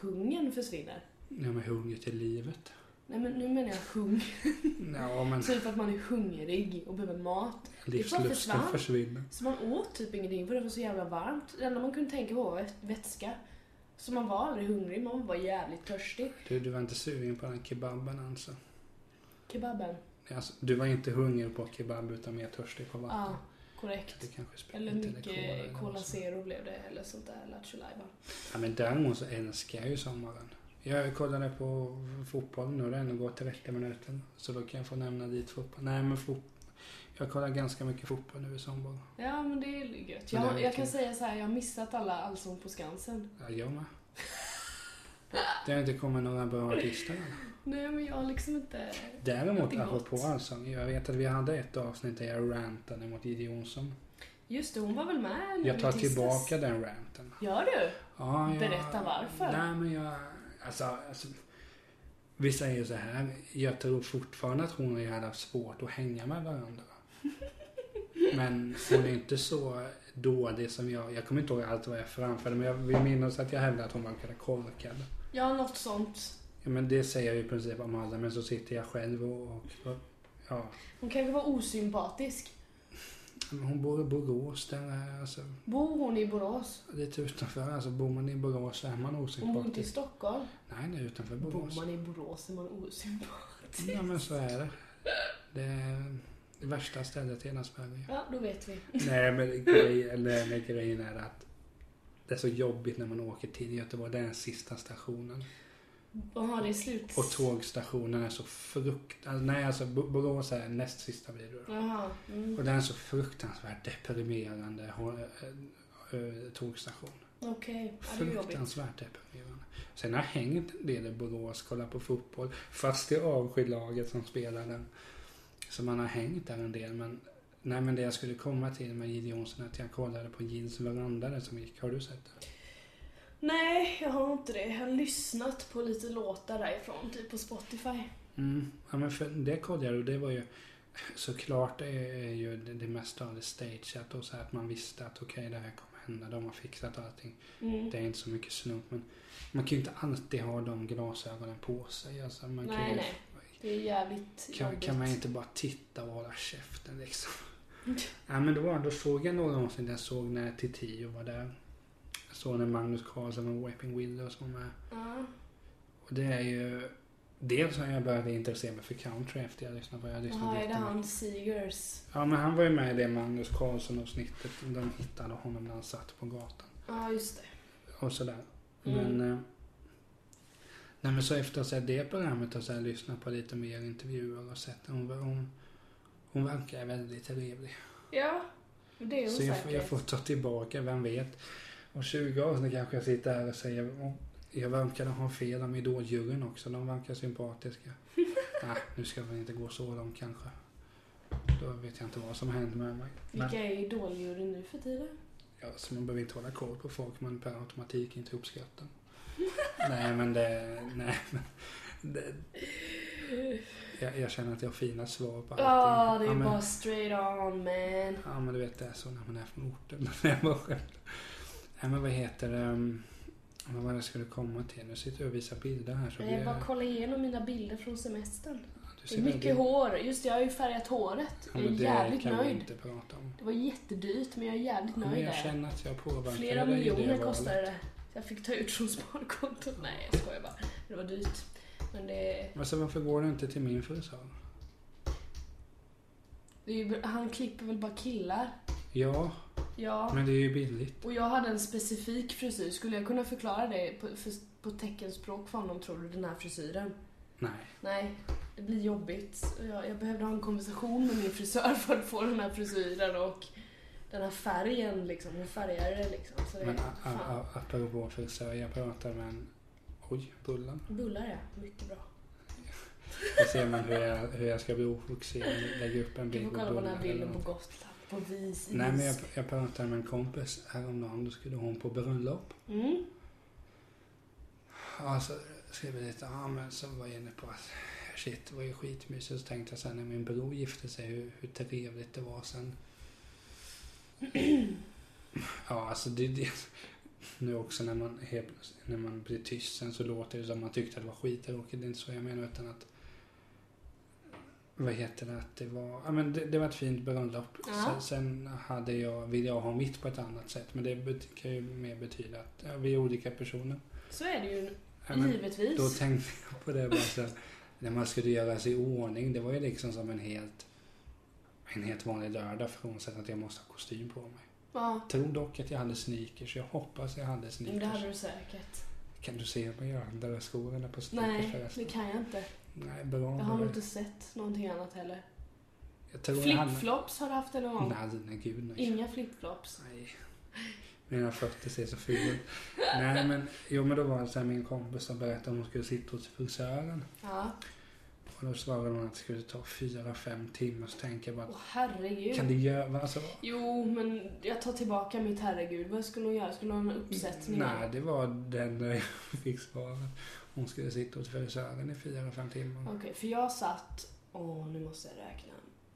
Hungern försvinner. Ja men hunger till livet. Nej men nu menar jag hunger. *laughs* Ja men *laughs* Typ att man är hungrig och behöver mat. livslusten försvinner. Så man åt typ ingenting för det var så jävla varmt. Det enda man kunde tänka på var vät- vätska. Så man var aldrig hungrig, man var jävligt törstig. Du, du var inte sugen på den kebaben alltså? Kebaben. alltså? Du var inte hungrig på kebab utan mer törstig på vatten? Ja, korrekt. Det kanske Eller mycket eller Cola sånt. Zero blev det, eller sånt där Lattjo. Ja men däremot så älskar jag ju sommaren. Jag kollade på fotboll nu, det har ändå gått 30 minuter. Så då kan jag få nämna dit fotboll. Nej men fot... Jag kollar ganska mycket fotboll nu i sommar. Ja, men det är gött. Jag, jag kan säga så här, jag har missat alla Allsång på Skansen. Ja, jag med. Det har inte kommit några bra artister. Nej, men jag har liksom inte... Däremot apropå allsång. Jag vet att vi hade ett avsnitt där jag rantade mot Gide Jonsson. Just det, hon var väl med nu Jag tar tillbaka den ranten. Gör du? Ja, jag, Berätta varför. Nej men jag, alltså, alltså vi säger så här. Jag tror fortfarande att hon och jag hade haft svårt att hänga med varandra. *laughs* Men hon är inte så dålig som jag. Jag kommer inte ihåg allt vad jag framförde men jag vill minnas att jag hävdade att hon verkade korkad. Ja, något sånt. Ja, men det säger jag i princip om alla men så sitter jag själv och, och ja. Hon kanske var osympatisk. Men Hon bor i Borås där är, alltså, Bor hon i Borås? lite utanför. Alltså bor man i Borås så är man Hon bor inte i osympatisk. Stockholm. Nej, nej utanför Bor Borås. man i Borås är man osympatisk. Ja men så är det. Det är det värsta stället i hela Sverige. Ja, då vet vi. *laughs* Nej men grej, eller, nej, grejen är att det är så jobbigt när man åker till Göteborg. Det är den sista stationen. Jaha, det är slut. Och tågstationen är så frukt... Alltså, nej alltså Bo- Borås är näst sista blir det då. Jaha. Mm. Och den är så fruktansvärt deprimerande äh, äh, tågstation. Okej, ja, är jobbigt. Fruktansvärt deprimerande. Sen har jag hängt en del i Borås, kollat på fotboll. Fast i avsky laget som spelar den. Så man har hängt där en del. Men, nej, men det jag skulle komma till med Jill Johnson att jag kollade på Jills veranda där som gick. Har du sett det? Nej, jag har inte det. Jag har lyssnat på lite låtar därifrån, typ på Spotify. Mm. Ja, men för det kollade jag och det var ju såklart är ju det, det mesta av det stageat och så här att man visste att okej det här kommer hända. De har fixat allting. Mm. Det är inte så mycket slump men man kan ju inte alltid ha de glasögonen på sig. Alltså, man kan Nej, ju, nej. Det är jävligt Kan, jobbigt. kan man inte bara titta och hålla käften liksom? *laughs* ja, men då, då såg jag några avsnitt. Jag såg när Titiyo var där. Jag såg när Magnus Carlsson och Weeping Willows var med. Ja. Och det är ju... Dels har jag börjat intressera mig för country efter jag lyssnade på Jag lyssnade Jaha, är det han Seegers? Ja, men han var ju med i det Magnus Carlsson och snittet. De hittade honom när han satt på gatan. Ja, just det. Och sådär. Mm. Men... Nej men så efter att ha sett det programmet och så här lyssnat på lite mer intervjuer och sett hon, hon, hon verkar väldigt trevlig. Ja. Det är hon Så jag, får- säkert. jag får ta tillbaka, vem vet. Om 20 år så kanske jag sitter här och säger "Åh, jag verkar ha fel om idoljuryn också. De verkar sympatiska. *laughs* Nej, nu ska vi inte gå så långt kanske. Då vet jag inte vad som händer med mig. Men, Vilka är idoljuryn nu för tiden? ja, så man behöver inte hålla koll på folk man per automatik inte uppskattar. Nej men det, nej men. Det, jag, jag känner att jag har fina svar på allting. Ja, det är ja, men, bara straight on man. Ja men du vet det är så när man är från orten. *laughs* Men jag bara skämtar. Nej men vad heter det? um, Vad var det jag skulle komma till? Nu sitter jag och visar bilder här. Så Men jag vi- bara kollar igenom mina bilder från semestern. Det är mycket väldigt- hår. Just det, jag har ju färgat håret. Ja, Jag är men det jävligt kan nöjd. inte prata om. Det var jättedyrt, men jag är jävligt Men nöjd jag där. känner att jag påverkar Flera miljoner kostade det. Jag fick ta ut från sparkontot. Nej, jag skojar bara. Det var dyrt. Men det... Men så varför går du inte till min frisör? det är ju, han klipper väl bara killar? Ja, Ja. men det är ju billigt. Och jag hade en specifik frisyr. Skulle jag kunna förklara det på, för, på teckenspråk för honom, tror du, den här frisyren? Nej. Nej, det blir jobbigt. Jag, jag behövde ha en konversation med min frisör för att få den här frisyren och den här färgen liksom. Hon färgade det liksom. Så det, Men apropå frisör, jag pratar med en... Oj, bullen. Bullar ja, mycket bra. *laughs* Då ser man hur jag, hur jag ska bli ofokuserad. Lägga upp en Du bild får på kolla på den bullar här eller bilden på. Gotland. På vis is. Nej men jag, jag pratade med en kompis häromdagen, då skulle hon på bröllop. Mm. Ja, så skrev vi lite, ja men så var jag inne på att shit, det var ju skitmysigt. Så tänkte jag sen när min bror gifte sig hur, hur trevligt det var sen. *clears throat* ja, alltså det, det nu också när man, helt, när man blir tyst sen så låter det som man tyckte att det var skittråkigt. Det är inte så jag menar utan att vad heter det, att det var, ja men det, det var ett fint bröllop. Ja. Sen, sen hade jag, vill jag ha mitt på ett annat sätt. Men det bet- kan ju mer betyda att ja, vi är olika personer. Så är det ju Ja, givetvis. då tänkte jag på det bara sen, när man skulle göra sig i ordning. Det var ju liksom som en helt, en helt vanlig lördag frånsett att jag måste ha kostym på mig. Ja, Tror dock att jag hade sneakers. Jag hoppas jag hade men sneakers. det hade du säkert. Kan du se mig göra andra skor eller på sneakers Nej, förresten? det kan jag inte. Nej, bra. Jag har nog inte sett någonting annat heller. jag hade... Flipflops har du haft eller gång? Nej, nej, gud nej. Inga flipflops. Nej. Mina fötter ser så fula ut. Nej men, jo men då var det så här min kompis som berättade om hon skulle sitta hos frisören. Ja. Och då svarade hon att det skulle ta fyra, fem timmar. Så tänker jag bara, Åh herregud. kan det göra, alltså, Jo, men jag tar tillbaka mitt herregud. Vad skulle hon göra? Skulle hon ha en uppsättning? Nej, det var den jag *laughs* fick svaret. Hon skulle sitta hos frisören i fyra, fem timmar. Okej, för jag satt... Åh, nu måste jag räkna.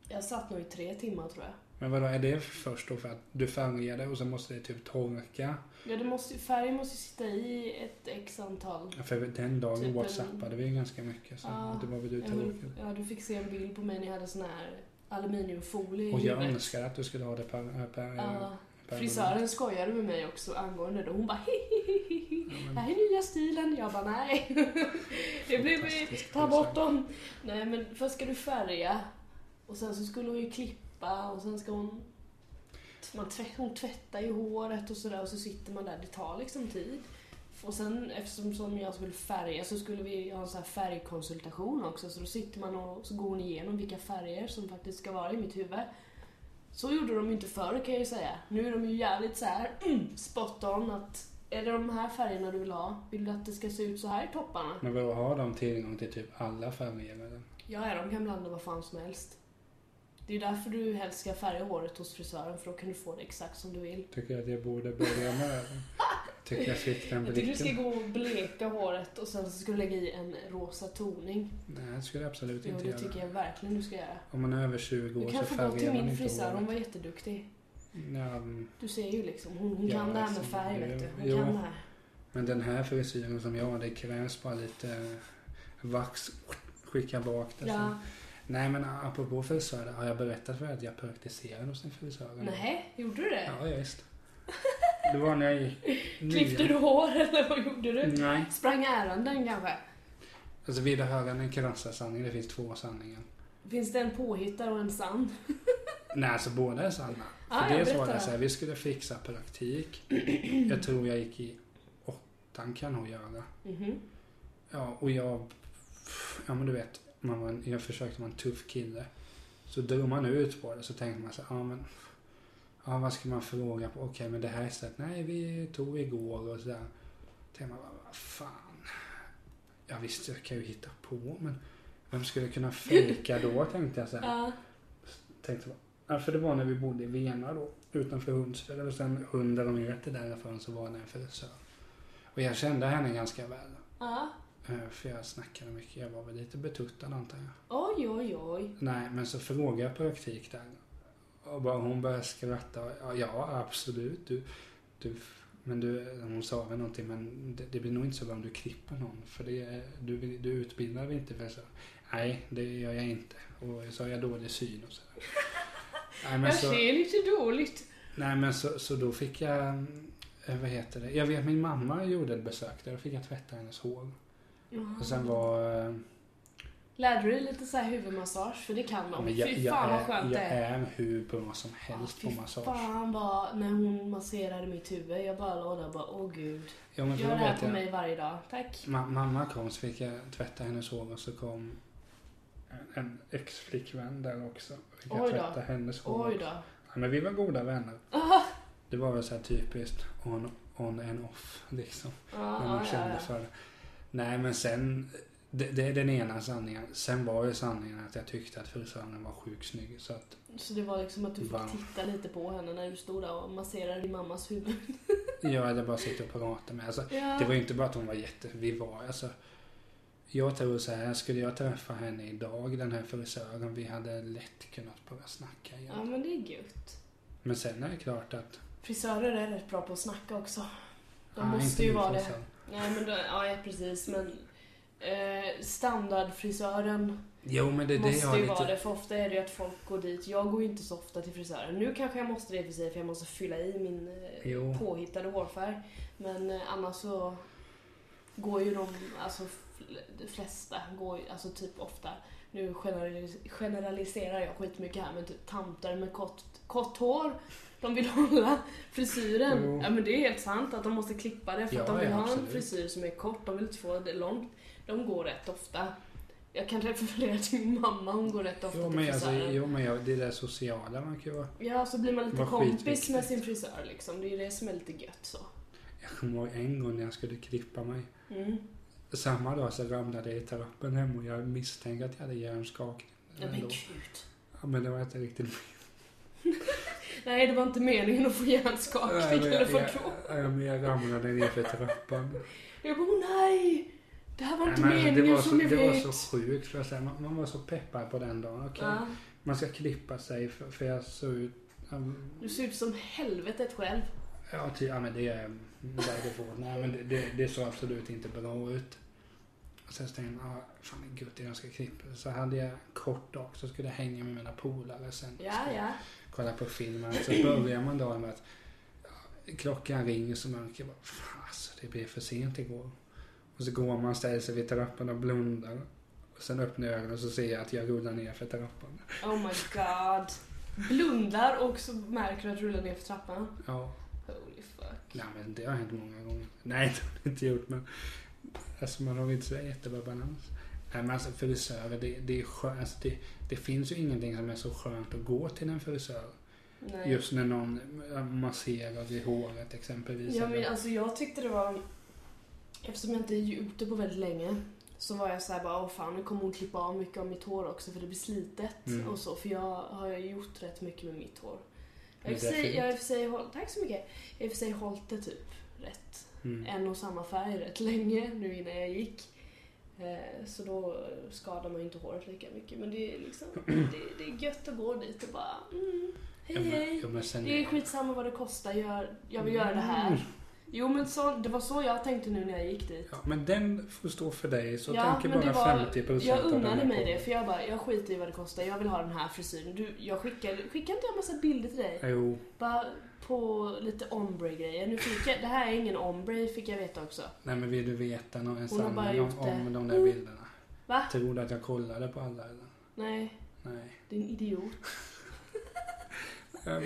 Jag satt nog i tre timmar tror jag. Men vadå, är det först då för att du färgade och så måste det typ torka? Ja, det måste, färgen måste sitta i ett x antal. För den dagen Typ whatsappade vi ganska mycket. Så Ja, det var väl du Ja, tråkigt. ja, du fick se en bild på mig när jag hade sån här aluminiumfolie Och jag önskar att du skulle ha det per, per, Ja, per frisören skojade med mig också angående det. Hon bara hihihihi. Ja, Det men- här är nya stilen. Jag bara nej. *laughs* Det. Fantastisk Ta bort dem. Nej men först ska du färga. Och sen så skulle hon ju klippa och sen ska hon... Man tvätt, hon tvättar ju håret och sådär och så sitter man där. Det tar liksom tid. Och sen eftersom som jag skulle färga så skulle vi ha en sån här färgkonsultation också. Så då sitter man och så går hon igenom vilka färger som faktiskt ska vara i mitt huvud. Så gjorde de ju inte förr kan jag ju säga. Nu är de ju jävligt så här mm, *clears throat* spot on att är det de här färgerna du vill ha? Vill du att det ska se ut så här i topparna? Men vadå, har de tillgång till typ alla färger eller? Ja, de kan blanda vad fan som helst. Det är därför du helst ska färga håret hos frisören, för då kan du få det exakt som du vill. Tycker jag att jag borde börja med? Tycker jag fick den Jag tycker du ska blicken. gå och bleka håret och sen så ska du lägga i en rosa toning. Nej, det skulle jag absolut Jo, inte det göra. tycker jag verkligen du ska göra. Om man är över 20 år Du kan så få gå till färgar man min inte frisör, hon var jätteduktig. Ja, Du ser ju liksom, hon, hon Ja, kan det här med alltså, färg vet du. Hon jo. kan det här. men den här frisyren som jag har, det krävs bara lite vax. Skicka bak det. sen. Nej men apropå frisörer, har jag berättat för dig att jag praktiserade hos en frisör? Nej, gjorde du det? Ja, visst. Det var när jag gick *laughs* Klippte du hår eller vad gjorde du? Nej. Sprang ärenden kanske? Alltså du höra den krassa? Det finns två sanningar. Finns det en påhittad och en sann? *laughs* Nej, alltså båda är sanna. Ah, För dels var det så här, vi skulle fixa praktik. *clears throat* jag tror jag gick i åttan kan jag nog göra. Mhm. Ja, och jag... Ja, men du vet. Man var jag försökte vara en tuff kille. Så drog man ut på det så tänkte man så ja men... ja, vad ska man fråga på? Okej, men det här är stället. Nej, vi tog igår och sådär. Tänkte man, vad fan. Ja visst, jag kan ju hitta på, men vem skulle kunna fejka då, tänkte jag så här. Ja. Tänkte, ja, för det var när vi bodde i Vena då, utanför Hundsfjäll. Och sen 100 meter därifrån så var det en frisör. Och jag kände henne ganska väl. Ja. Eh, För jag snackade mycket. Jag var väl lite betuttad antar jag. Oj, oj, oj. Nej, men så frågade jag praktik där. Och bara, hon började skratta. Ja, absolut. Du, du, men du, hon sa väl någonting, men det, det blir nog inte så bra om du klipper någon. För det, du, du utbildar dig inte för så. Nej, det gör jag inte. Och så har jag dålig syn och så. *laughs* Nej, men Jag så, ser lite dåligt. nej, men så, så då fick jag, eh, vad heter det? Jag vet min mamma gjorde ett besök där. Då fick jag tvätta hennes hår. Och sen var eh, Lärde du dig lite så här huvudmassage? För det kan de. Men jag, Fy jag, fan vad är, skönt jag det är. är hur bra som helst Ja, på fy massage. Fan vad, när hon masserade mitt huvud, jag bara låg där och bara, åh gud. Ja, men för Gör då det här vet på jag, mig varje dag, tack. ma- mamma kom så fick jag tvätta hennes hår och så kom en, en ex-flickvän där också. Fick jag Oj då. tvätta hennes hår. Oj då. Ja, men vi var goda vänner. *laughs* Det var väl så här typiskt on, on and off liksom. ja, när man ja, kände ja. för det. Nej men sen, det, det är den ena sanningen. Sen var ju sanningen att jag tyckte att frisören var sjukt snygg. Så att, Så det var liksom att du fick titta lite på henne när du stod där och masserade din mammas huvud. *laughs* jag hade bara suttit och pratat med. Alltså, Ja. Det var ju inte bara att hon var jätte... Vi var alltså... Jag tror så här, skulle jag träffa henne idag, den här frisören, vi hade lätt kunnat börja snacka igen. Ja men det är gött. Men sen är det klart att... Frisörer är rätt bra på att snacka också. De Ja, måste ju vara det. Nej men då, ja, precis men eh, standardfrisören Jo men det är det jag måste har ju lite... vara det för ofta är det ju att folk går dit. Jag går ju inte så ofta till frisören. Nu kanske jag måste det för sig för jag måste fylla i min eh, Jo. påhittade hårfärg. Men eh, annars så går ju de, alltså de flesta går ju, alltså typ ofta, nu generalis- generaliserar jag skitmycket här men typ tanter med kort, kort hår de vill hålla frisyren. Jo. Ja men det är helt sant att de måste klippa det för Ja, att de vill ja, ha en frisyr som är kort, de vill inte få det långt. De går rätt ofta. Jag kan referera till min mamma, hon går rätt ofta Jo till men, alltså, frisören. jo men jag, det där sociala man kan ju vara... Ja, så blir man lite kompis skitviktigt. med sin frisör liksom. Det är ju det som är lite gött så. Jag kommer ihåg en gång när jag skulle klippa mig. Mm. Samma dag så ramlade jag i trappen hem och jag misstänkte att jag hade hjärnskakning. Ja men gud. Ja men det var inte riktigt *laughs* Nej, det var inte meningen att få hjärnskakning eller vad jag, jag, jag ramlade ner för trappan. Jag bara, "Åh, nej! Det här var inte Nej, alltså, meningen det, var så, som ni det vet. var så sjukt. För jag säga. Man, man var så peppad på den dagen. Okej, Ja, Man ska klippa sig för, för jag såg ut... du ser ut som helvetet själv. Ja, ty, ja men det är därifrån. Nej men det, det, det såg absolut inte bra ut. Och sen så tänkte jag, ah, fan det är gött jag ska klippa. Så hade jag kort dag så skulle jag hänga med mina polare sen. Ja, ja. Kolla på filmen. Så börjar man dagen med att klockan ringer så märker jag bara, alltså det blev för sent igår. Och så går man, ställer sig vid trappan och blundar. Och sen öppnar jag ögonen och så ser jag att jag rullar ner för trappan. Oh my god. Blundar och så märker du att du rullar ner för trappan. Ja, Holy fuck. nej men det har hänt många gånger. Nej, det har det inte gjort men alltså man har inte så jättebra balans. Nej men alltså frisörer, det, det är skönt. Alltså, det, det finns ju ingenting som är så skönt att gå till en frisör. Nej. Just när någon masserar i håret exempelvis. Ja, men alltså jag tyckte det var... Eftersom jag inte är ute på väldigt länge så var jag såhär bara, åh fan nu kommer hon klippa av mycket av mitt hår också för det blir slitet Mm. och så. För jag har gjort rätt mycket med mitt hår. Jag har i och för det sig, tack så mycket. Jag har i och för sig hållit det typ rätt, Mm. en och samma färg rätt länge nu innan jag gick. Eh, Så då skadar man ju inte håret lika mycket. Men det är liksom, *clears throat* det, det är gött att gå dit och bara, mm, hej Ja, men- hej. ja, men Det är skitsamma vad det kostar, jag, jag vill göra det här. Jo men så, det var så jag tänkte nu när jag gick dit. Ja, men den får stå för dig. Så Ja, tänker bara var- 50 procent Jag unnade mig det för jag bara, jag skiter i vad det kostar, jag vill ha den här frisyren. Du, jag skickade, skickade inte jag massa bilder till dig? Jo, Bara på lite ombre-grejer. Nu fick jag, det här är ingen ombre fick jag veta också. nej men vill du veta någon, bara sanning om, de där Mm. bilderna? Va? Tror du att jag kollade på alla eller? Nej, Nej. din idiot. *laughs* Men,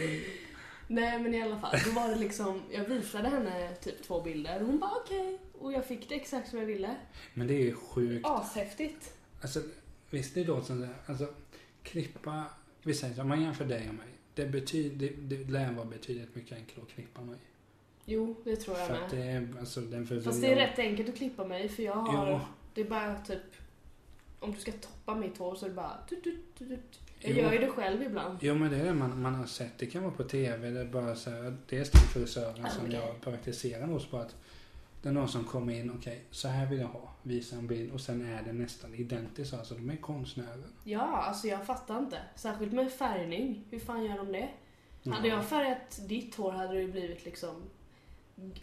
Nej men i alla fall, då var det liksom, jag visade henne typ två bilder och hon bara okej. Och jag fick det exakt som jag ville. men det är ju sjukt. Ashäftigt. Alltså, visst det låter som det, alltså klippa, vi säger om man jämför dig och mig. det, betyder, det, det lär vara betydligt mycket enklare att klippa mig. Jo, det tror jag För att med. det är, alltså den för Fast det är rätt enkelt att klippa mig för jag har... Jo. Det är bara typ... Om du ska toppa mitt hår så är det bara... Tut, tut, tut. Jag gör ju det själv ibland. Jo men det är det man, man har sett. Det kan vara på TV. Det är bara så här, dels den frisören som jag praktiserar hos på att det är någon som kommer in, okej, så här vill jag ha. Visar en bild och sen är det nästan identiskt. Alltså de är konstnärer. Ja, alltså jag fattar inte. Särskilt med färgning. Hur fan gör de det? Hade jag färgat ditt hår hade det ju blivit liksom...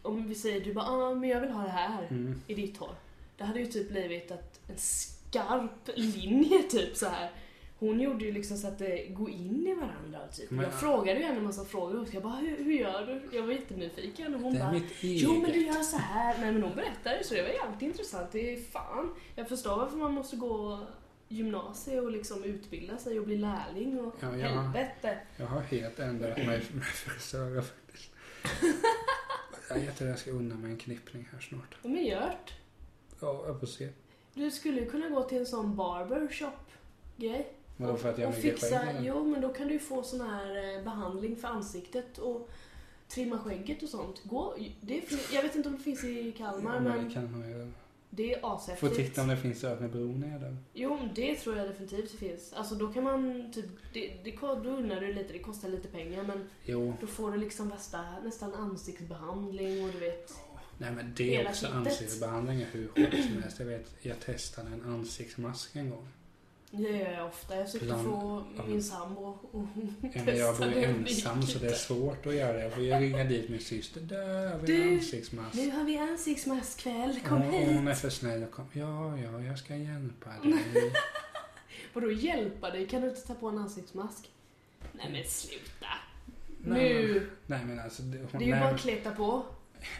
Om vi säger du bara ah, men jag vill ha det här Mm. i ditt hår. Det hade ju typ blivit att en skarp linje typ så här. Hon gjorde ju liksom så att det går in i varandra typ. Men- jag frågade ju henne en massa frågor och jag bara hur, hur gör du? Jag var jättenyfiken och hon Det är bara mitt. Jo men du gör så här. Nej men hon berättade så det var jävligt intressant. Det är fan. Jag förstår varför man måste gå gymnasiet och liksom utbilda sig och bli lärling och Ja, ja. helvete. Jag har helt ändrat mig med frisörer faktiskt. jag tror jag ska unna mig en knippning här snart. Är gjort. Ja, jag får se. Du skulle kunna gå till en sån barbershop grej. Vadå för att jag och har fixa, skägg? Jo men då kan du ju få sån här eh, behandling för ansiktet och trimma skägget och sånt. Gå, det är, jag vet inte om det finns i Kalmar Ja, men det kan man göra. det är Får ashäftigt. titta om det finns Öknebron är där. Jo, det tror jag definitivt det finns. Alltså då kan man typ, det, det, då undrar du lite, det kostar lite pengar men Jo, då får du liksom värsta, nästan ansiktsbehandling och du vet. nej men det Hela också kittet. ansiktsbehandling är hur hårt som helst. Jag vet, jag testade en ansiktsmask en gång. Det gör jag ofta. Jag försökte Bland- få min sambo och *laughs* Ja, men jag bor testade ensam så det är svårt att göra det. Jag får ju ringa dit min syster. Där har vi Du, en ansiktsmask. Nu har vi ansiktsmaskkväll, kom hit. hon är för snäll kom. Ja, ja, jag ska hjälpa dig. *laughs* Vadå hjälpa dig? Kan du inte ta på en ansiktsmask? Nej men sluta. Nej, nu! Nej men alltså. Det, hon, Det är ju bara att kleta på.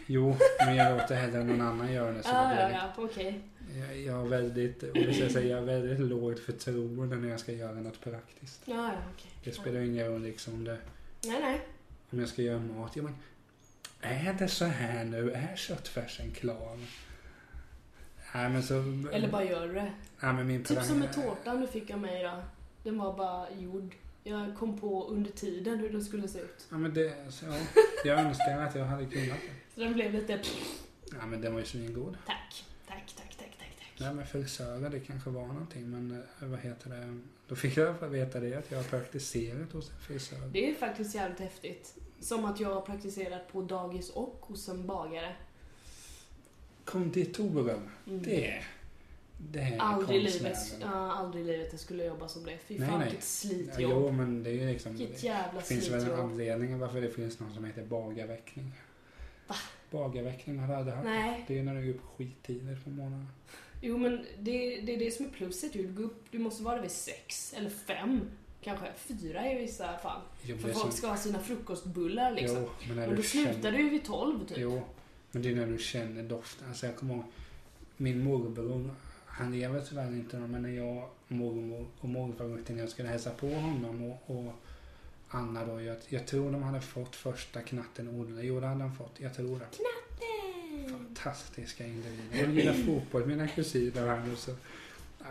Jo, men jag låter hellre någon annan göra det. Så Ja, det ja, ja, okej. Jag, jag har väldigt, och det jag säga, jag har väldigt lågt förtroende när jag ska göra något praktiskt. Ja, ja, okej. Det spelar ingen roll liksom om det, Nej, nej. om jag ska göra mat. Ja, men, är det så här nu? Är köttfärsen klar? Nej men så... Eller bara gör du det. Nej, men min Typ som med tårtan du fick av mig då. Den var bara gjord. Jag kom på under tiden hur den skulle se ut. Ja men det, så, ja, jag önskar att jag hade kunnat det. Så den blev lite... Ja men den var ju tack, tack, tack, tack, tack. Nej men frisörer, det kanske var någonting men eh, vad heter det? Då fick jag veta det att jag har praktiserat hos en frisör. Det är faktiskt jävligt häftigt. Som att jag har praktiserat på dagis och hos en bagare. Konditorer, Mm. det, det är Aldrig livet, ja, aldrig livet jag skulle jobba som det. Fy Nej, fan nej. vilket Ja, slitjobb. jo men det är liksom... Vilket jävla finns väl en slitjobb. anledning varför det finns någon som heter bagarväckning. Va? Bagarväckning har du aldrig hört? Nej, Det är när du är upp skittider på morgonen. Jo men det, det är det som är plusset ju. Du, du måste vara där vid sex eller fem. Kanske fyra i vissa fall. Jo, För folk som- ska ha sina frukostbullar liksom. Jo, men när Men du då känner... slutar du vid tolv typ. Jo, men det är när du känner doften. Alltså jag kommer ihåg, min morbror, han lever tyvärr inte nu, men när jag, mormor och morfar åkte ner och skulle hälsa på honom och, och Anna då, jag, jag tror de hade fått första knatten odlad. Jo, det hade de fått. Jag tror det. Nej. Fantastiska individer. De gillar fotboll, mina kusiner här nu så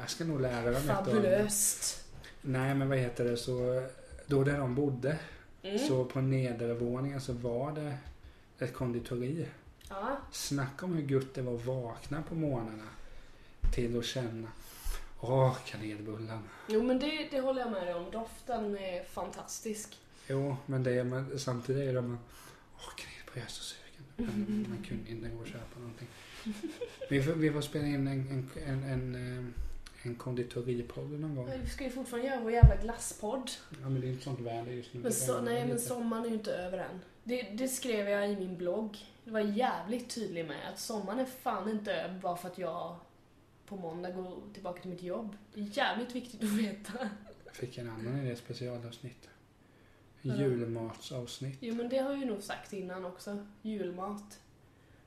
jag ska nog lära dem ett. Fabulöst. Nej, men vad heter det så, då där de bodde, Mm. så på nedervåningen så var det ett konditori. Ja. Snacka om hur gött det var att vakna på morgnarna till att känna Åh, kanelbullen. Jo men det, det håller jag med dig om. Doften är fantastisk. Jo, men det är men samtidigt är det man Åh, kanelbulle, jag är så sugen. Men man kunde inte gå och köpa någonting. Vi får, vi får spela in en, en, en, en, eh, konditoripodd någon gång. Vi ska ju fortfarande göra vår jävla glasspodd. Ja, men det är inte sånt väder just nu. Men är nej men sommaren är ju inte över än. Det, det skrev jag i min blogg. Det var jävligt tydlig med att sommaren är fan inte över bara för att jag på måndag går tillbaka till mitt jobb. Det är jävligt viktigt att veta. Jag fick en annan idé, specialavsnitt. Julmatsavsnitt. Jo men det har jag ju nog sagt innan också. Julmat.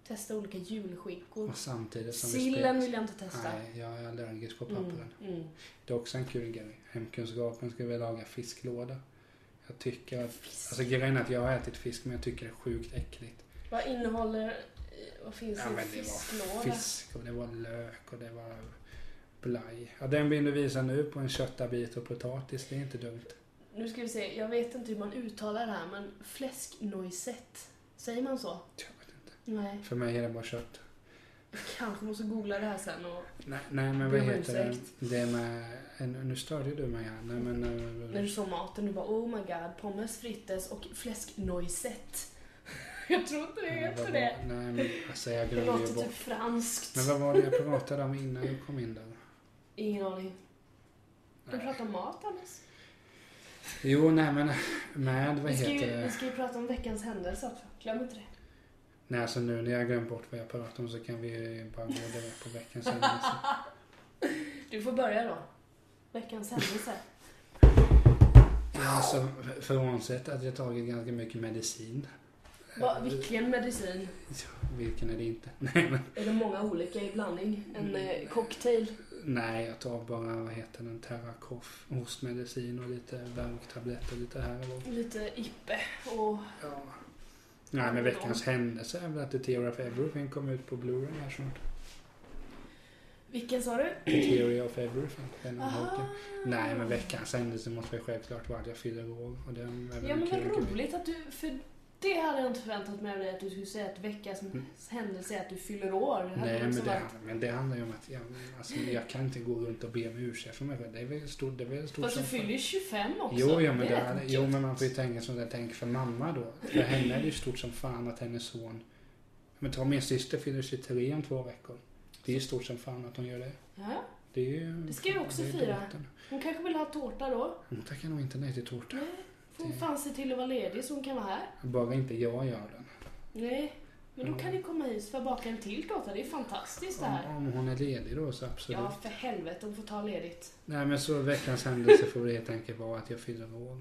Testa olika julskinkor. Och samtidigt som Sillen spelar- vill jag inte testa. Nej, jag är allergisk på Mm, pappren. mm. Det är också en kul grej. Hemkunskapen ska vi laga fisklåda. Jag tycker att, alltså grejen är att jag har ätit fisk men jag tycker det är sjukt äckligt. Vad innehåller, eh, vad finns Ja, i en men det var fisklåda? fisk och det var lök och det var blaj. Ja, den vill du visa nu på en köttabit och potatis, det är inte dumt. Nu ska vi se, jag vet inte hur man uttalar det här, men fläsknoisette. Säger man så? Jag vet inte. Nej. För mig är det bara kött. Jag kanske måste googla det här sen och... Nej, nej men vad heter det? ursäkt. Det med... Nu störde du mig här. Nej men... När eh, du såg maten, du bara oh my god, pommes frites och fläsknoisette. *laughs* Jag tror inte det heter det. Nej men alltså jag Det glömde ju låter bort. typ franskt. Men vad var det jag pratade om innan du kom in där? Ingen aning. Du Nej. pratar om mat Anders. Jo, nej men med, vad Vi ska, heter ju, vi det? ska ju prata om veckans händelse också. Glöm inte det. Nej, alltså nu när jag glömt bort vad jag pratade om så kan vi bara gå direkt på veckans händelse. *laughs* Du får börja då. Veckans händelse. Ja, alltså, frånsett att jag tagit ganska mycket medicin. Va, vilken medicin? ja, Vilken är det inte? Nej, men, Är det många olika i blandning? En eh, cocktail? Nej, jag tar bara, vad heter den, Terracoff, hostmedicin och lite värktabletter lite här och. Lite Ippe och... Ja. Nej, men veckans händelse är väl att The Theory of Everything kom ut på Blu-ray här snart. Vilken sa du? The Theory of Everything. Den. Nej, men veckans händelse måste väl självklart vara att jag fyller år. Och det är Ja men vad roligt att du... För det hade jag inte förväntat mig av dig att du skulle säga att veckans Mm. händelse är att du fyller år. Det Nej, men det, varit- men det handlar ju om att jag, alltså, jag kan inte gå runt och be om ursäkt för mig själv. Det är väl stort, det är väl stort Fast du fyller ju 25 också. Jo, ja, men, det det, är jo, men man får ju tänka som jag tänker för mamma då. För henne är det ju stort som fan att hennes son... Men ta min syster fyller 23 om två veckor. Det är ju stort som fan att hon gör det. Ja, Det är ju... Det ska jag också det fira. hon kanske vill ha tårta då. Hon tackar nog inte nej till tårta. Nej, får hon fan se till att vara ledig så hon kan vara här. Bara inte jag gör den. Nej, men då kan ni komma hit för att baka en till tårta. Det är fantastiskt det Om, här. om hon är ledig då så absolut. Ja, för helvete, hon får ta ledigt. Nej men så veckans händelse får det helt enkelt vara att jag fyller år.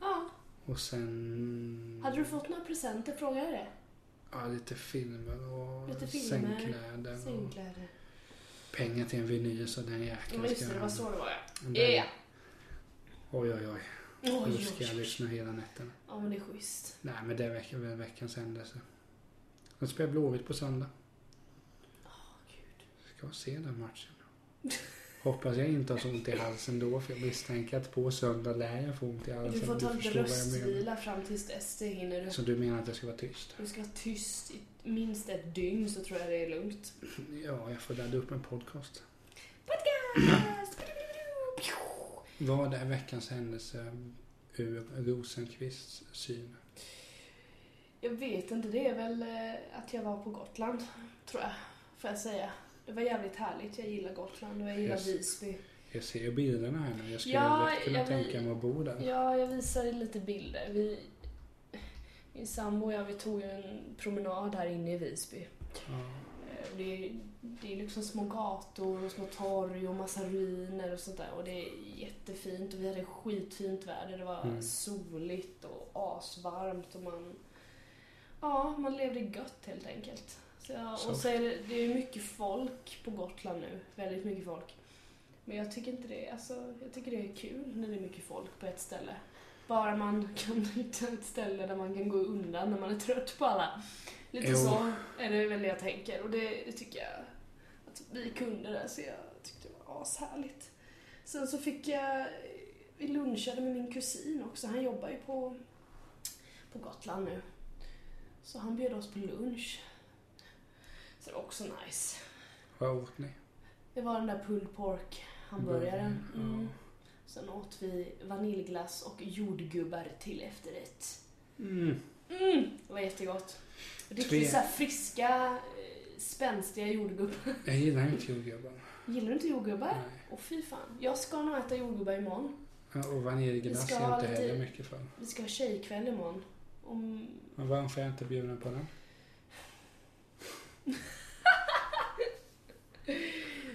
Ja, Och sen... hade du fått några presenter? Frågar jag det? Ja, lite filmer och Lite filmer, sängkläder och Sängkläder. pengar till en vinyl så den Ja, jäkeln just det, det var så det var ja. Den- Ja. Oj, oj, oj. Oj, Nu oj, ska jag lyssna hela nätterna. Ja, men det är schysst. Nej, men det är veck- veckans händelse. De spelar Blåvitt på söndag. Åh, gud. Ska jag se den matchen? Hoppas jag inte har så ont i halsen då, för jag misstänker att på söndag lär jag få ont i halsen. Du får ta lite röstvila fram tills dess. Det hinner du. Så du menar att jag ska vara tyst? Du ska vara tyst i minst ett dygn så tror jag det är lugnt. Ja, jag får ladda upp en podcast. Podcast! Vad är veckans händelse ur Rosenqvists syn? Jag vet inte, det är väl eh, att jag var på Gotland, tror jag, får jag säga. Det var jävligt härligt, jag gillar Gotland och jag gillar Yes. Visby. Jag ser ju bilderna här nu. Jag skulle Ja, lätt kunna jag tänka mig att bo där. Ja, jag visade lite bilder. Vi, min sambo och jag, vi tog ju en promenad här inne i Visby. Ja. Det är, det är liksom små gator och små torg och massa ruiner och sånt där. Och det är jättefint och vi hade skitfint väder. Det var Mm. soligt och asvarmt och man... Ja, man levde gött helt enkelt. Så, och så är det, det är mycket folk på Gotland nu. Väldigt mycket folk. Men jag tycker inte det, alltså, jag tycker det är kul när det är mycket folk på ett ställe. Bara man kan *laughs* hitta ett ställe där man kan gå undan när man är trött på alla. Lite Jo. så är det väl det jag tänker och det, det tycker jag att vi kunde där så jag tyckte det var ashärligt. Sen så fick jag, vi lunchade med min kusin också, han jobbar ju på, på Gotland nu. Så han bjöd oss på lunch. Så det var också nice. Vad åt ni? Det var den där pulled pork hamburgaren. Mm. Sen åt vi vaniljglass och jordgubbar till efterrätt. Mm. Mm, det var jättegott. Riktigt så här friska, eh, spänstiga jordgubbar. *laughs* Jag gillar inte jordgubbar. Gillar du inte jordgubbar? Nej. Åh fy fan. Jag ska nog äta jordgubbar imorgon. Ja, och vaniljglass är jag inte heller mycket för. Vi ska ha tjejkväll imorgon. Om... Men varför är jag inte bjuden på den? *laughs*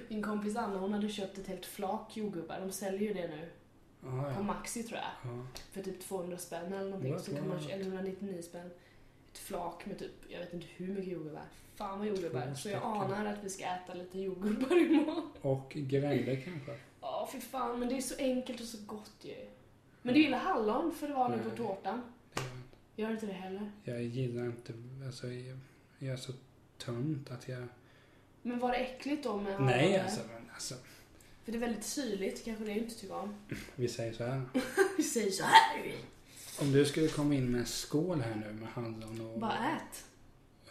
Min kompis Anna hon hade köpt ett helt flak jordgubbar. De säljer ju det nu. Ja, På. Maxi tror jag. ja. För typ 200 spänn eller någonting. Så kan man, eller 199 spänn. Ett flak med typ, jag vet inte hur mycket jordgubbar. Fan vad jordgubbar. Så jag anar att vi ska äta lite jordgubbar imorgon. Och grädde kanske? Ja, fy fan. Men det är så enkelt och så gott ju. Men du gillar hallon för det var nu på tårtan. Det gör. Gör inte det heller? Jag gillar inte, alltså jag, jag är så tunt att jag... Men var det äckligt då med hallon? Nej alltså, men alltså. För det är väldigt syrligt, kanske det inte tycker om. Vi säger så här. *laughs* Vi säger så här. Om du skulle komma in med en skål här nu med hallon och... Bara ät.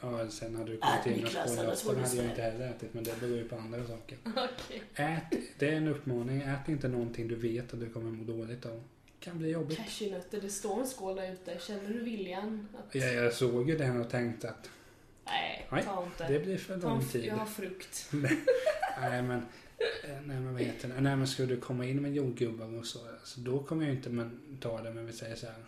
Ja, sen hade du kommit in med skål du hade jag inte heller ätit. Men det beror ju på andra saker. *laughs* Okej. Ät, det är en uppmaning. Ät inte någonting du vet att du kommer må dåligt av. kan bli jobbigt. Cashewnötter, det står en skål där ute. Känner du viljan? Att... Ja, jag såg ju den och tänkte att Nej, Nej, ta inte. det blir för lång tid. Jag har frukt. *laughs* Nej men, nej men vad heter det? Nej men skulle du komma in med jordgubbar och så, alltså, då kommer jag inte men, ta det men vi säger så här.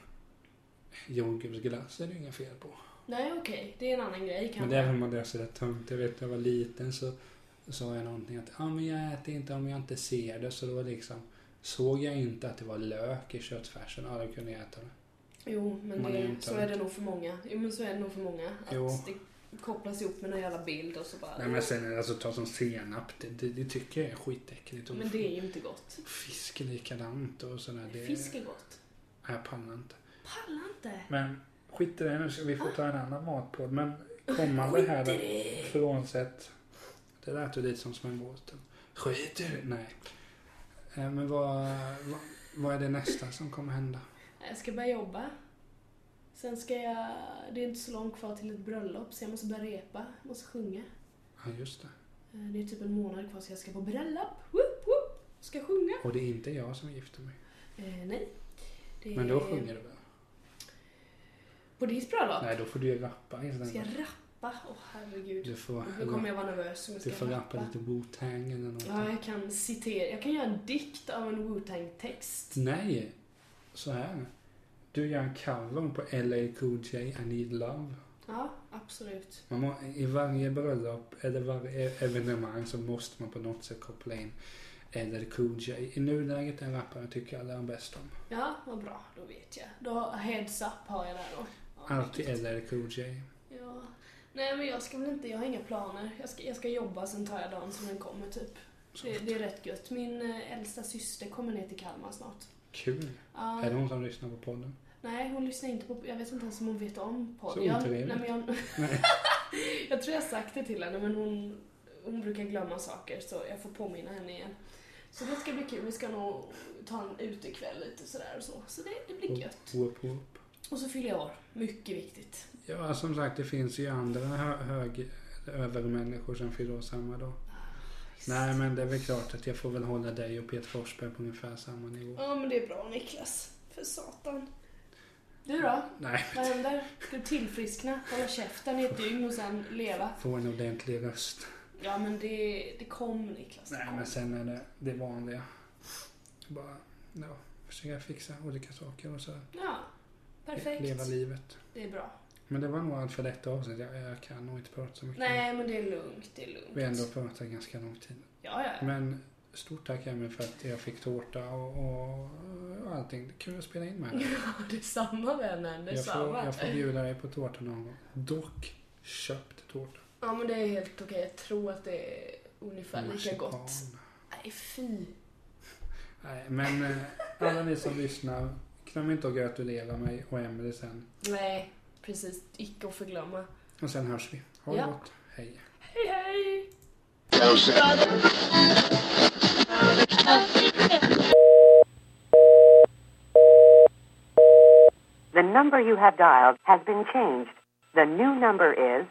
Jordgubbsglass är det inga fel på. Nej, okej. Det är en annan grej kanske. Men det är väl man det är så rätt tungt. Jag vet när jag var liten så sa jag någonting att ja men jag äter inte om jag inte ser det. Så då liksom såg jag inte att det var lök i köttfärsen. Ja då kunde jag äta det. Jo, men är det, inte så är det nog för många. Jo, men så är det nog för många. Att Jo. det kopplas ihop med någon jävla bild och så bara... Nej men sen alltså ta som senap. Det, det, det tycker jag är skitäckligt. Och Men det är ju inte gott. Fisk är likadant och sådär. Det, Fisk är gott. Nej, jag pallar inte. Pallar inte. Men skit i det nu, vi får ta en annan matpodd. Men kommande här då, det. frånsett... Det lät ju lite som smällbåten. Skit i det! Nej. Eh, Men vad, vad, vad är det nästa som kommer hända? Jag ska börja jobba. Sen ska jag... Det är inte så långt kvar till ett bröllop så jag måste börja repa. Måste sjunga. Ja, just det. Eh, Det är typ en månad kvar så jag ska på bröllop. Woop, woop. Ska sjunga. Och det är inte jag som gifter mig. Eh, nej. Det Men då sjunger du väl? På ditt bröllop? Nej, då får du ju rappa Ska jag istället. rappa? Åh herregud. Du får, Nu kommer jag vara nervös om jag du ska får rappa. rappa lite Wu-Tang eller någonting. Ja, jag kan citera. Jag kan göra en dikt av en Wu-Tang-text. Nej, så här. Du gör en cover på LA Cool J, I Need Love. Ja, absolut. Man må, I varje bröllop eller varje evenemang så måste man på något sätt koppla in LL Cool J. I nuläget en rappare tycker jag allra bäst om. Ja, vad bra. Då vet jag. Då, heads up har jag där då. Ja, Alltid. LL Cool J. Ja. Nej, men jag ska väl inte... Jag har inga planer. Jag ska, jag ska jobba, sen tar jag dagen som den kommer, typ. Det, det är rätt gött. Min eh, äldsta syster kommer ner till Kalmar snart. Kul. Ja, Är det hon som lyssnar på podden? Nej, hon lyssnar inte på... Jag vet inte ens om hon vet om Så podden. Jag, otrevligt. nej, men jag, Nej. *laughs* jag tror jag har sagt det till henne, men hon, hon brukar glömma saker så jag får påminna henne igen. Så det ska bli kul. Vi ska nog ta en utekväll lite sådär och så. Så det, det blir gött. Whoop, whoop. Och så fyller jag år. Mycket viktigt. Ja, som sagt det finns ju andra hö hög övermänniskor som fyller år samma dag. Nej, men det är väl klart att jag får väl hålla dig och Peter Forsberg på ungefär samma nivå. Ja, men det är bra Niklas. För satan. Du då? Nej, Vad händer? Ska du tillfriskna, hålla käften i ett dygn och sen leva? få en ordentlig röst. Ja, men det, det kom Niklas. Det Nej, kom. men sen är det det vanliga. Bara, ja, försöka fixa olika saker och så. Ja, perfekt. Leva livet. Det är bra. Men det var nog allt för detta avsnitt. Jag, jag kan nog inte prata så mycket. Nej, men det är lugnt. Det är lugnt. Vi har ändå pratat ganska lång tid. Ja, ja, ja. Men stort tack Emil för att jag fick tårta och, och, och allting. Kul att spela in med dig. *laughs* Ja, detsamma vännen. Jag får, Detsamma. jag får bjuda dig på tårta någon gång. Dock köpt tårta. Ja, men det är helt okej. Jag tror att det är ungefär lika gott. Nej, fy. Nej, men eh, alla ni som lyssnar, glöm inte att gratulera mig och Emily sen. Nej, Precis, icke att förglömma. Och sen hörs vi. Ha det ja. gott. Hej. Hej, hej! The number you have dialed has been changed. The new number is...